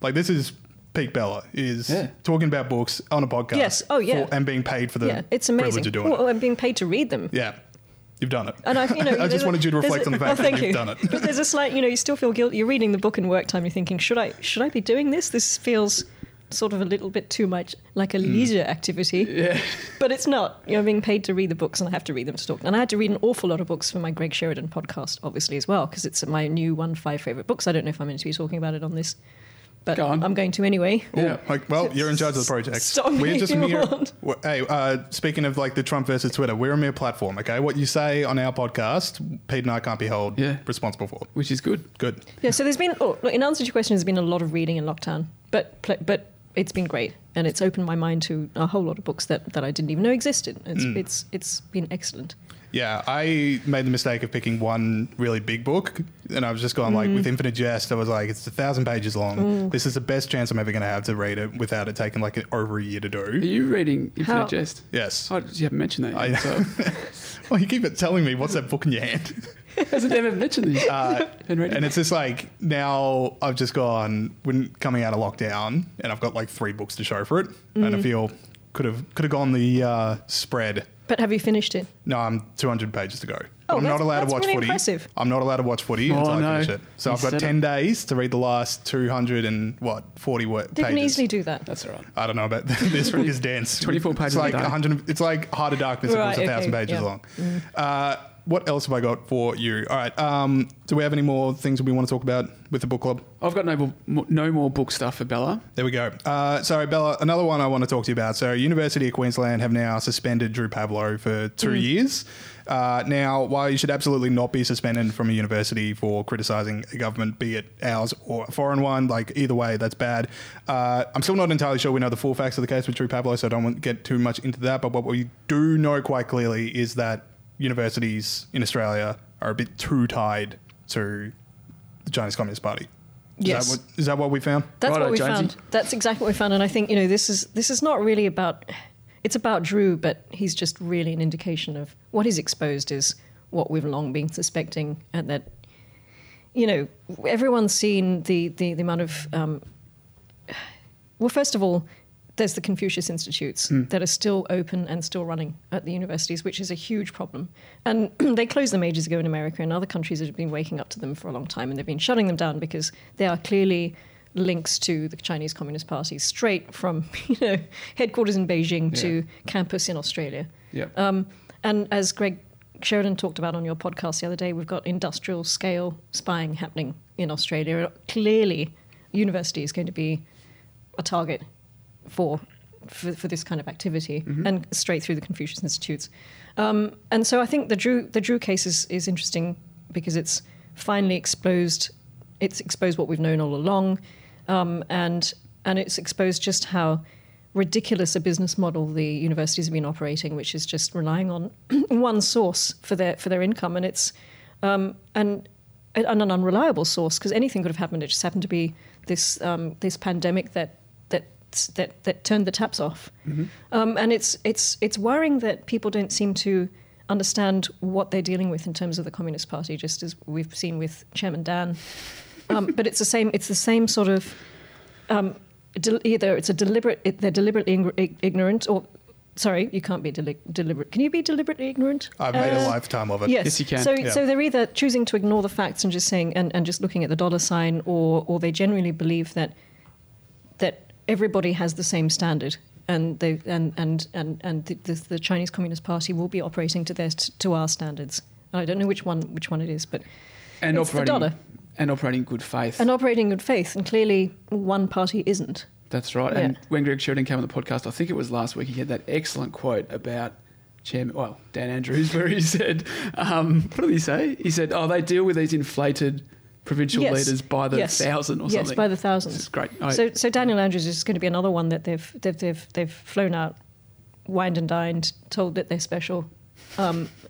Like this is peak Bella is Yeah. talking about books on a podcast. Yes. Oh, yeah. for- and being paid for the yeah, it's privilege amazing. of doing Well, it. I'm being paid to read them. Yeah, you've done it. And I, you know, I just wanted you to reflect a- on the oh, fact that thank you've you. done it. But there's a slight, you know, you still feel guilty. You're reading the book in work time. You're thinking, should I, should I be doing this? This feels sort of a little bit too much like a Hmm. leisure activity. Yeah. But it's not. You're being paid to read the books, and I have to read them to talk. And I had to read an awful lot of books for my Greg Sheridan podcast, obviously as well, because it's my new one five favorite books. I don't know if I'm meant to be talking about it on this, but Go. I'm going to anyway. Yeah. Like, well, you're in charge of the project. Stop me we're just if you mere. want. w- Hey, uh, speaking of like the Trump versus Twitter, we're a mere platform. Okay, what you say on our podcast, Pete and I can't be held Yeah. responsible for. Which is good. Good. Yeah, so there's been, oh, look, in answer to your question, there's been a lot of reading in lockdown, but pl- but it's been great, and it's opened my mind to a whole lot of books that, that I didn't even know existed. It's Mm. it's it's been excellent. Yeah, I made the mistake of picking one really big book, and I was just going like Mm. with Infinite Jest. I was like, it's a thousand pages long. This is the best chance I'm ever going to have to read it without it taking like over a year to do. Are you reading Infinite How- Jest? Yes. Oh, you haven't mentioned that I- yet. So. Well, you keep it telling me what's that book in your hand. Hasn't ever mentioned this. Uh, and it. it's just like now I've just gone when coming out of lockdown, and I've got like three books to show for it, and I Mm. feel could have could have gone the uh, spread. But have you finished it? No, I'm 200 pages to go. Oh, I'm not allowed that's to watch really footy. impressive. I'm not allowed to watch footy Oh, until I finish it. So You I've got 10 it. days to read the last 200 and what 40 wo- They can pages. easily do that. That's all right. I don't know about this book is dense. 24 pages It's a like day. 100. It's like Heart of Darkness. Right, it was a thousand pages yeah. long. Uh, what else have I got for you? All right. Um, do we have any more things we want to talk about with the book club? I've got no more, no more book stuff for Bella. There we go. Uh, sorry, Bella. Another one I want to talk to you about. So, University of Queensland have now suspended Drew Pavlou for two years. Uh, now, while you should absolutely not be suspended from a university for criticising a government, be it ours or a foreign one, like either way, that's bad. Uh, I'm still not entirely sure we know the full facts of the case with Drew Pavlou, so I don't want to get too much into that. But what we do know quite clearly is that universities in Australia are a bit too tied to the Chinese Communist Party. Is Yes. That what, is that what we found? That's Righto, what we Jonesy. found. That's exactly what we found, and I think you know this is this is not really about. It's about Drew, but he's just really an indication of what he's exposed is what we've long been suspecting, and that you know everyone's seen the the, the amount of. Um, well, first of all, there's the Confucius Institutes that are still open and still running at the universities, which is a huge problem. And they closed them ages ago in America, and other countries have been waking up to them for a long time, and they've been shutting them down because they are clearly links to the Chinese Communist Party, straight from you know headquarters in Beijing to campus in Australia. Yep. Um, and as Greg Sheridan talked about on your podcast the other day, we've got industrial scale spying happening in Australia. Clearly, university is going to be a target for for, for this kind of activity and straight through the Confucius Institutes. Um, and so I think the Drew the Drew case is, is interesting because it's finally exposed it's exposed what we've known all along, um, and and it's exposed just how ridiculous a business model the universities have been operating, which is just relying on one source for their for their income, and it's um, and and an unreliable source because anything could have happened. It just happened to be this um, this pandemic that that that that turned the taps off, um, and it's it's it's worrying that people don't seem to understand what they're dealing with in terms of the Communist Party, just as we've seen with Chairman Dan. Um, but it's the same. It's the same sort of um, del- either it's a deliberate it, they're deliberately ing- ignorant or sorry, you can't be deli- deliberate. Can you be deliberately ignorant? I've made a Uh, lifetime of it. Yes. Yes, you can. So, Yeah. so they're either choosing to ignore the facts and just saying and, and just looking at the dollar sign, or or they genuinely believe that that everybody has the same standard, and they and and and and the, the, the Chinese Communist Party will be operating to their to our standards. I don't know which one which one it is, but and It's the operating dollar. and operating in good faith. and operating good faith, and clearly one party isn't. That's right. Yeah. And when Greg Sheridan came on the podcast, I think it was last week, he had that excellent quote about Chairman, well, Dan Andrews, where he said, um, what did he say? He said, oh, they deal with these inflated provincial Yes. leaders by the Yes. thousand or yes, something. Yes, by the thousands. This is great. I- So, so Daniel Andrews is going to be another one that they've they've they've, they've flown out, wined and dined, told that they're special,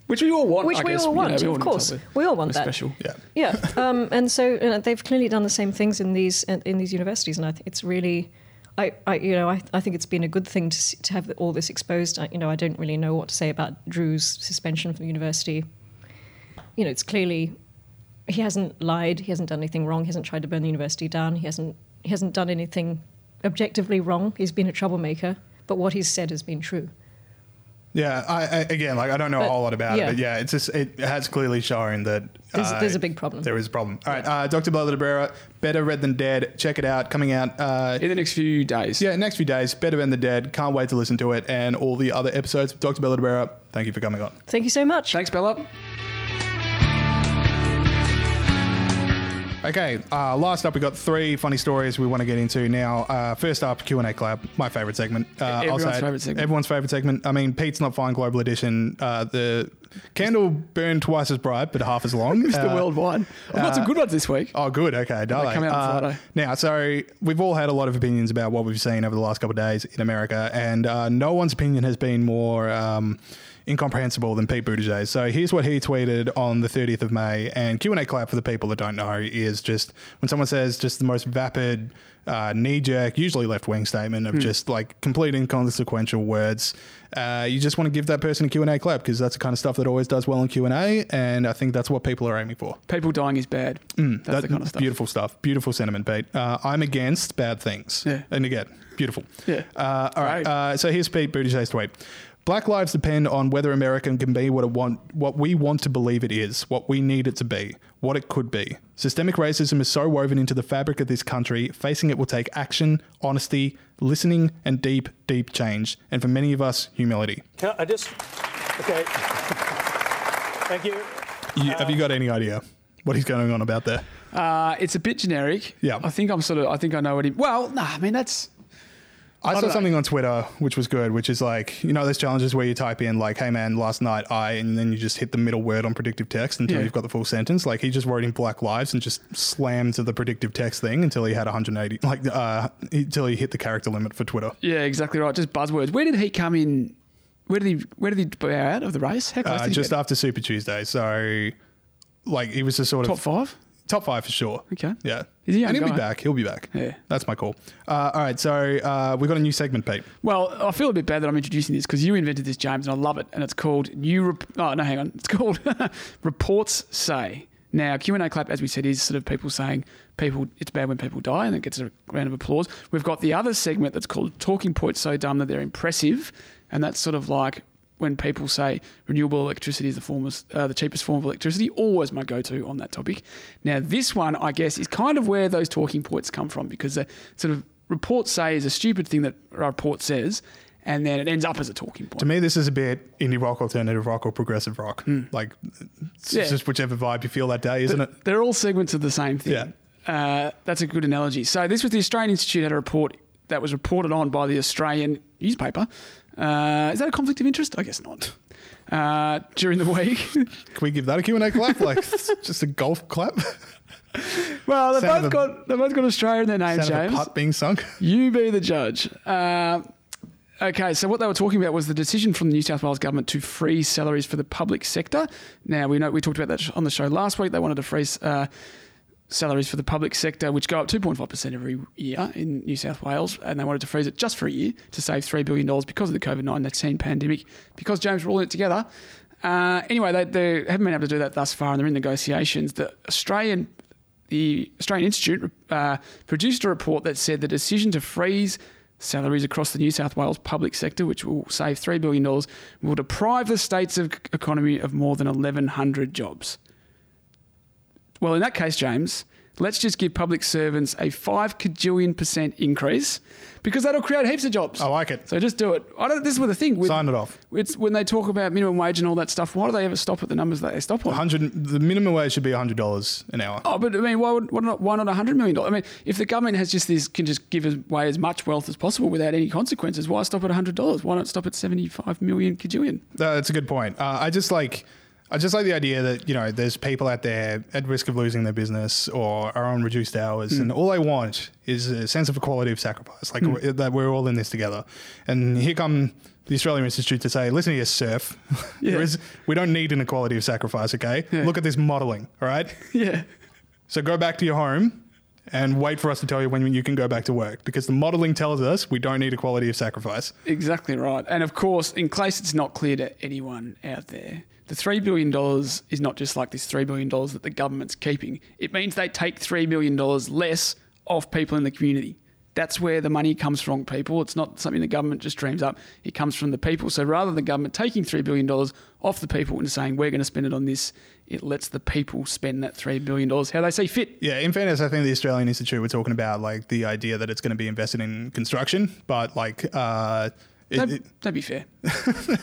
which we all want. which I we guess, all you know, want, we all of course, we all want that. Special. Yeah. Yeah, um, and so uh, they've clearly done the same things in these in these universities, and I think it's really, I, I you know I, I think it's been a good thing to see, to have all this exposed. I, you know I don't really know what to say about Drew's suspension from the university. You know it's clearly he hasn't lied, he hasn't done anything wrong, he hasn't tried to burn the university down, he hasn't he hasn't done anything objectively wrong. He's been a troublemaker, but what he's said has been true. Yeah, I, I again, like I don't know a whole lot about yeah. it, but yeah, it's just it has clearly shown that There's- uh, there's a big problem. There is a problem. All right, uh, Dr. Bella d'Abrera, Better Read Than Dead. Check it out, coming out. Uh, In the next few days. yeah, next few days. Better Than the Dead. Can't wait to listen to it and all the other episodes. Dr. Bella d'Abrera, thank you for coming on. Thank you so much. Thanks, Bella. Okay, uh, last up, we got three funny stories we want to get into now. Uh, first up, Q and A Club, my favorite segment. Uh, I'll Everyone's say favourite segment. Everyone's favorite segment. I mean, Pete's not fine. Global edition. Uh, the candle burned twice as bright, but half as long. Mr. Uh, Worldwide. I've got some good ones this week. Oh, good. Okay, darling. come out on Friday. Now, so we've all had a lot of opinions about what we've seen over the last couple of days in America, and uh, no one's opinion has been more um, incomprehensible than Pete Buttigieg. So here's what he tweeted on the 30th of May, and Q and A clap for the people that don't know is just when someone says just the most vapid. Uh, knee-jerk, usually left-wing statement Hmm. of just like complete inconsequential words. Uh, you just want to give that person a Q&A clap because that's the kind of stuff that always does well in Q&A, and I think that's what people are aiming for. People dying is bad. That's Mm, That- the kind of stuff. Beautiful stuff. Beautiful sentiment, Pete. Uh, I'm against bad things. Yeah. And again, beautiful. Yeah. Uh, all right. Great. Uh, so here's Pete Buttigieg's tweet. Black lives depend on whether America can be what it want, what we want to believe it is, what we need it to be, what it could be. Systemic racism is so woven into the fabric of this country. Facing it will take action, honesty, listening, and deep, deep change. And for many of us, humility. Can I just, okay. Thank you. You, have you got any idea what he's going on about there? Uh, it's a bit generic. Yeah. I think I'm sort of. I think I know what he. Well, nah. I mean, that's. I, saw know. something on Twitter which was good, which is like, you know, those challenges where you type in like, hey man, last night I, and then you just hit the middle word on predictive text until Yeah. you've got the full sentence. Like he just wrote in Black Lives and just slammed to the predictive text thing until he had 180, like, uh, until he hit the character limit for Twitter. Yeah, exactly right. Just buzzwords. Where did he come in? Where did he? Where did he bow out of the race? How close Uh, just after Super Tuesday. So, like, he was just sort of top five. Top five for sure. Okay. Yeah. He's a young and he'll guy. be back. He'll be back. Yeah. That's my call. Uh, all right. So, uh, we've got a new segment, Pete. Well, I feel a bit bad that I'm introducing this because you invented this, James, and I love it. And it's called New. Rep- oh no, hang on. It's called Reports Say. Now Q and A clap, as we said, is sort of people saying people. It's bad when people die, and it gets a round of applause. We've got the other segment that's called Talking Points So Dumb That They're Impressive, and that's sort of like when people say renewable electricity is the form of, uh, the cheapest form of electricity. Always my go-to on that topic. Now this one, I guess, is kind of where those talking points come from because the sort of reports say is a stupid thing that a report says, and then it ends up as a talking point. To me, this is a bit indie rock, alternative rock, or progressive rock. Like, it's Hmm. Yeah. just whichever vibe you feel that day, isn't it? They're all segments of the same thing. Uh, that's a good analogy. So this was the Australian Institute had a report that was reported on by the Australian newspaper. Uh, is that a conflict of interest? I guess not. Uh, during the week. Can we give that a Q&A clap? Like, just a golf clap? well, they've both a- got they've both got Australia in their name, a James. putt being sunk? You be the judge. Uh, okay, so what they were talking about was the decision from the New South Wales government to freeze salaries for the public sector. Now we know we talked about that on the show last week. They wanted to freeze uh, salaries for the public sector, which go up 2.5% every year in New South Wales, and they wanted to freeze it just for a year to save $3 billion because of the COVID 19 pandemic, because James, we're all in it together. Uh, anyway, they, they haven't been able to do that thus far, and they're in negotiations. The Australian the Australian Institute uh, produced a report that said the decision to freeze salaries across the New South Wales public sector, which will save $3 billion, will deprive the state's economy of more than 1,100 jobs. Well, in that case, James, let's just give public servants a five cajillion percent increase because that'll create heaps of jobs. I like it. So just do it. I don't. This is the thing. With, Sign it off. It's when they talk about minimum wage and all that stuff. Why do they ever stop at the numbers that they stop on? 100 the minimum wage should be $100 an hour. Oh, but I mean, why would why not why not hundred million dollars? I mean, if the government has just this can just give away as much wealth as possible without any consequences, why stop at hundred dollars? Why not stop at seventy five million cajillion? That's a good point. Uh, I just like I just like the idea that you know there's people out there at risk of losing their business or are on reduced hours, and hmm. all they want is a sense of equality of sacrifice, like w- that we're all in this together. And here come the Australian Institute to say, "Listen here, surf. Yeah. is, we don't need an equality of sacrifice. Okay, Yeah. look at this modelling. All right, Yeah. so go back to your home." And wait for us to tell you when you can go back to work because the modelling tells us we don't need equality of sacrifice. Exactly right. And of course, in case it's not clear to anyone out there, the $3 billion is not just like this $3 billion that the government's keeping. It means they take $3 million less off people in the community. That's where the money comes from, people. It's not something the government just dreams up. It comes from the people. So rather than the government taking $3 billion off the people and saying, we're going to spend it on this, it lets the people spend that $3 billion how they see fit. Yeah, in fairness, I think the Australian Institute were talking about like the idea that it's going to be invested in construction, but like, uh, it, That'd, it- that'd be fair. all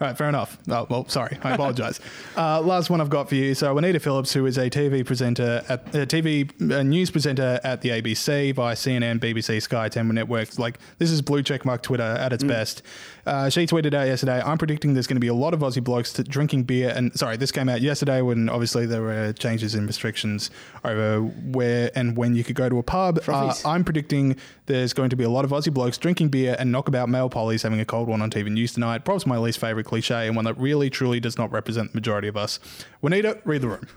right, fair enough. Oh, well, sorry, I apologise. uh, last one I've got for you. So Juanita Phillips, who is a TV presenter at uh, TV uh, news presenter at the ABC via CNN, BBC, Sky, Ten networks. Like this is blue check mark Twitter at its best. Uh, she tweeted out yesterday. I'm predicting there's going to be a lot of Aussie blokes drinking beer. And sorry, this came out yesterday when obviously there were changes in restrictions over where and when you could go to a pub. Uh, I'm predicting there's going to be a lot of Aussie blokes drinking beer and knockabout male pollies having a cold one on TV news tonight. Probably my least favourite cliche and one that really truly does not represent the majority of us. Juanita, read the room.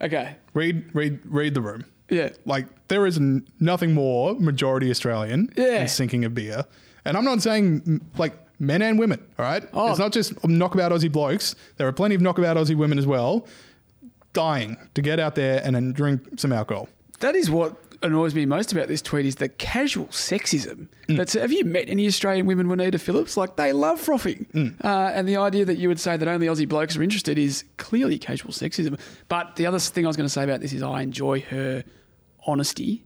Okay. Read, read, read the room. Yeah. Like there is n- nothing more majority Australian Yeah. than sinking a beer. And I'm not saying mm, like men and women, all right? Oh. It's not just knockabout Aussie blokes. There are plenty of knockabout Aussie women as well, dying to get out there and then drink some alcohol. That is what annoys me most about this tweet is the casual sexism. That's have you met any Australian women, Juanita Phillips? Like they love frothing, uh, and the idea that you would say that only Aussie blokes are interested is clearly casual sexism. But the other thing I was going to say about this is I enjoy her honesty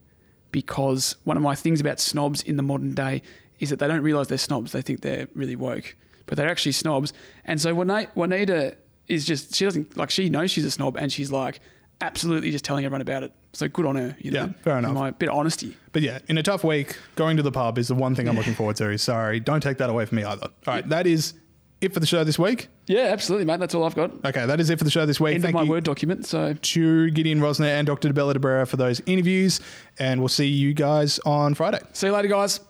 because one of my things about snobs in the modern day is that they don't realise they're snobs. They think they're really woke, but they're actually snobs. And so Juanita, is just she doesn't like she knows she's a snob, and she's like absolutely just telling everyone about it. So good on her. You know? Yeah, fair enough. My bit of honesty. But yeah, in a tough week, going to the pub is the one thing I'm looking forward to. Sorry, don't take that away from me either. All right, that is it for the show this week. Yeah, absolutely, mate. That's all I've got. Okay, that is it for the show this week. End Thank of my word document. So to Gideon Rozner and Dr. DeBella d'Abrera for those interviews, and we'll see you guys on Friday. see you later, guys.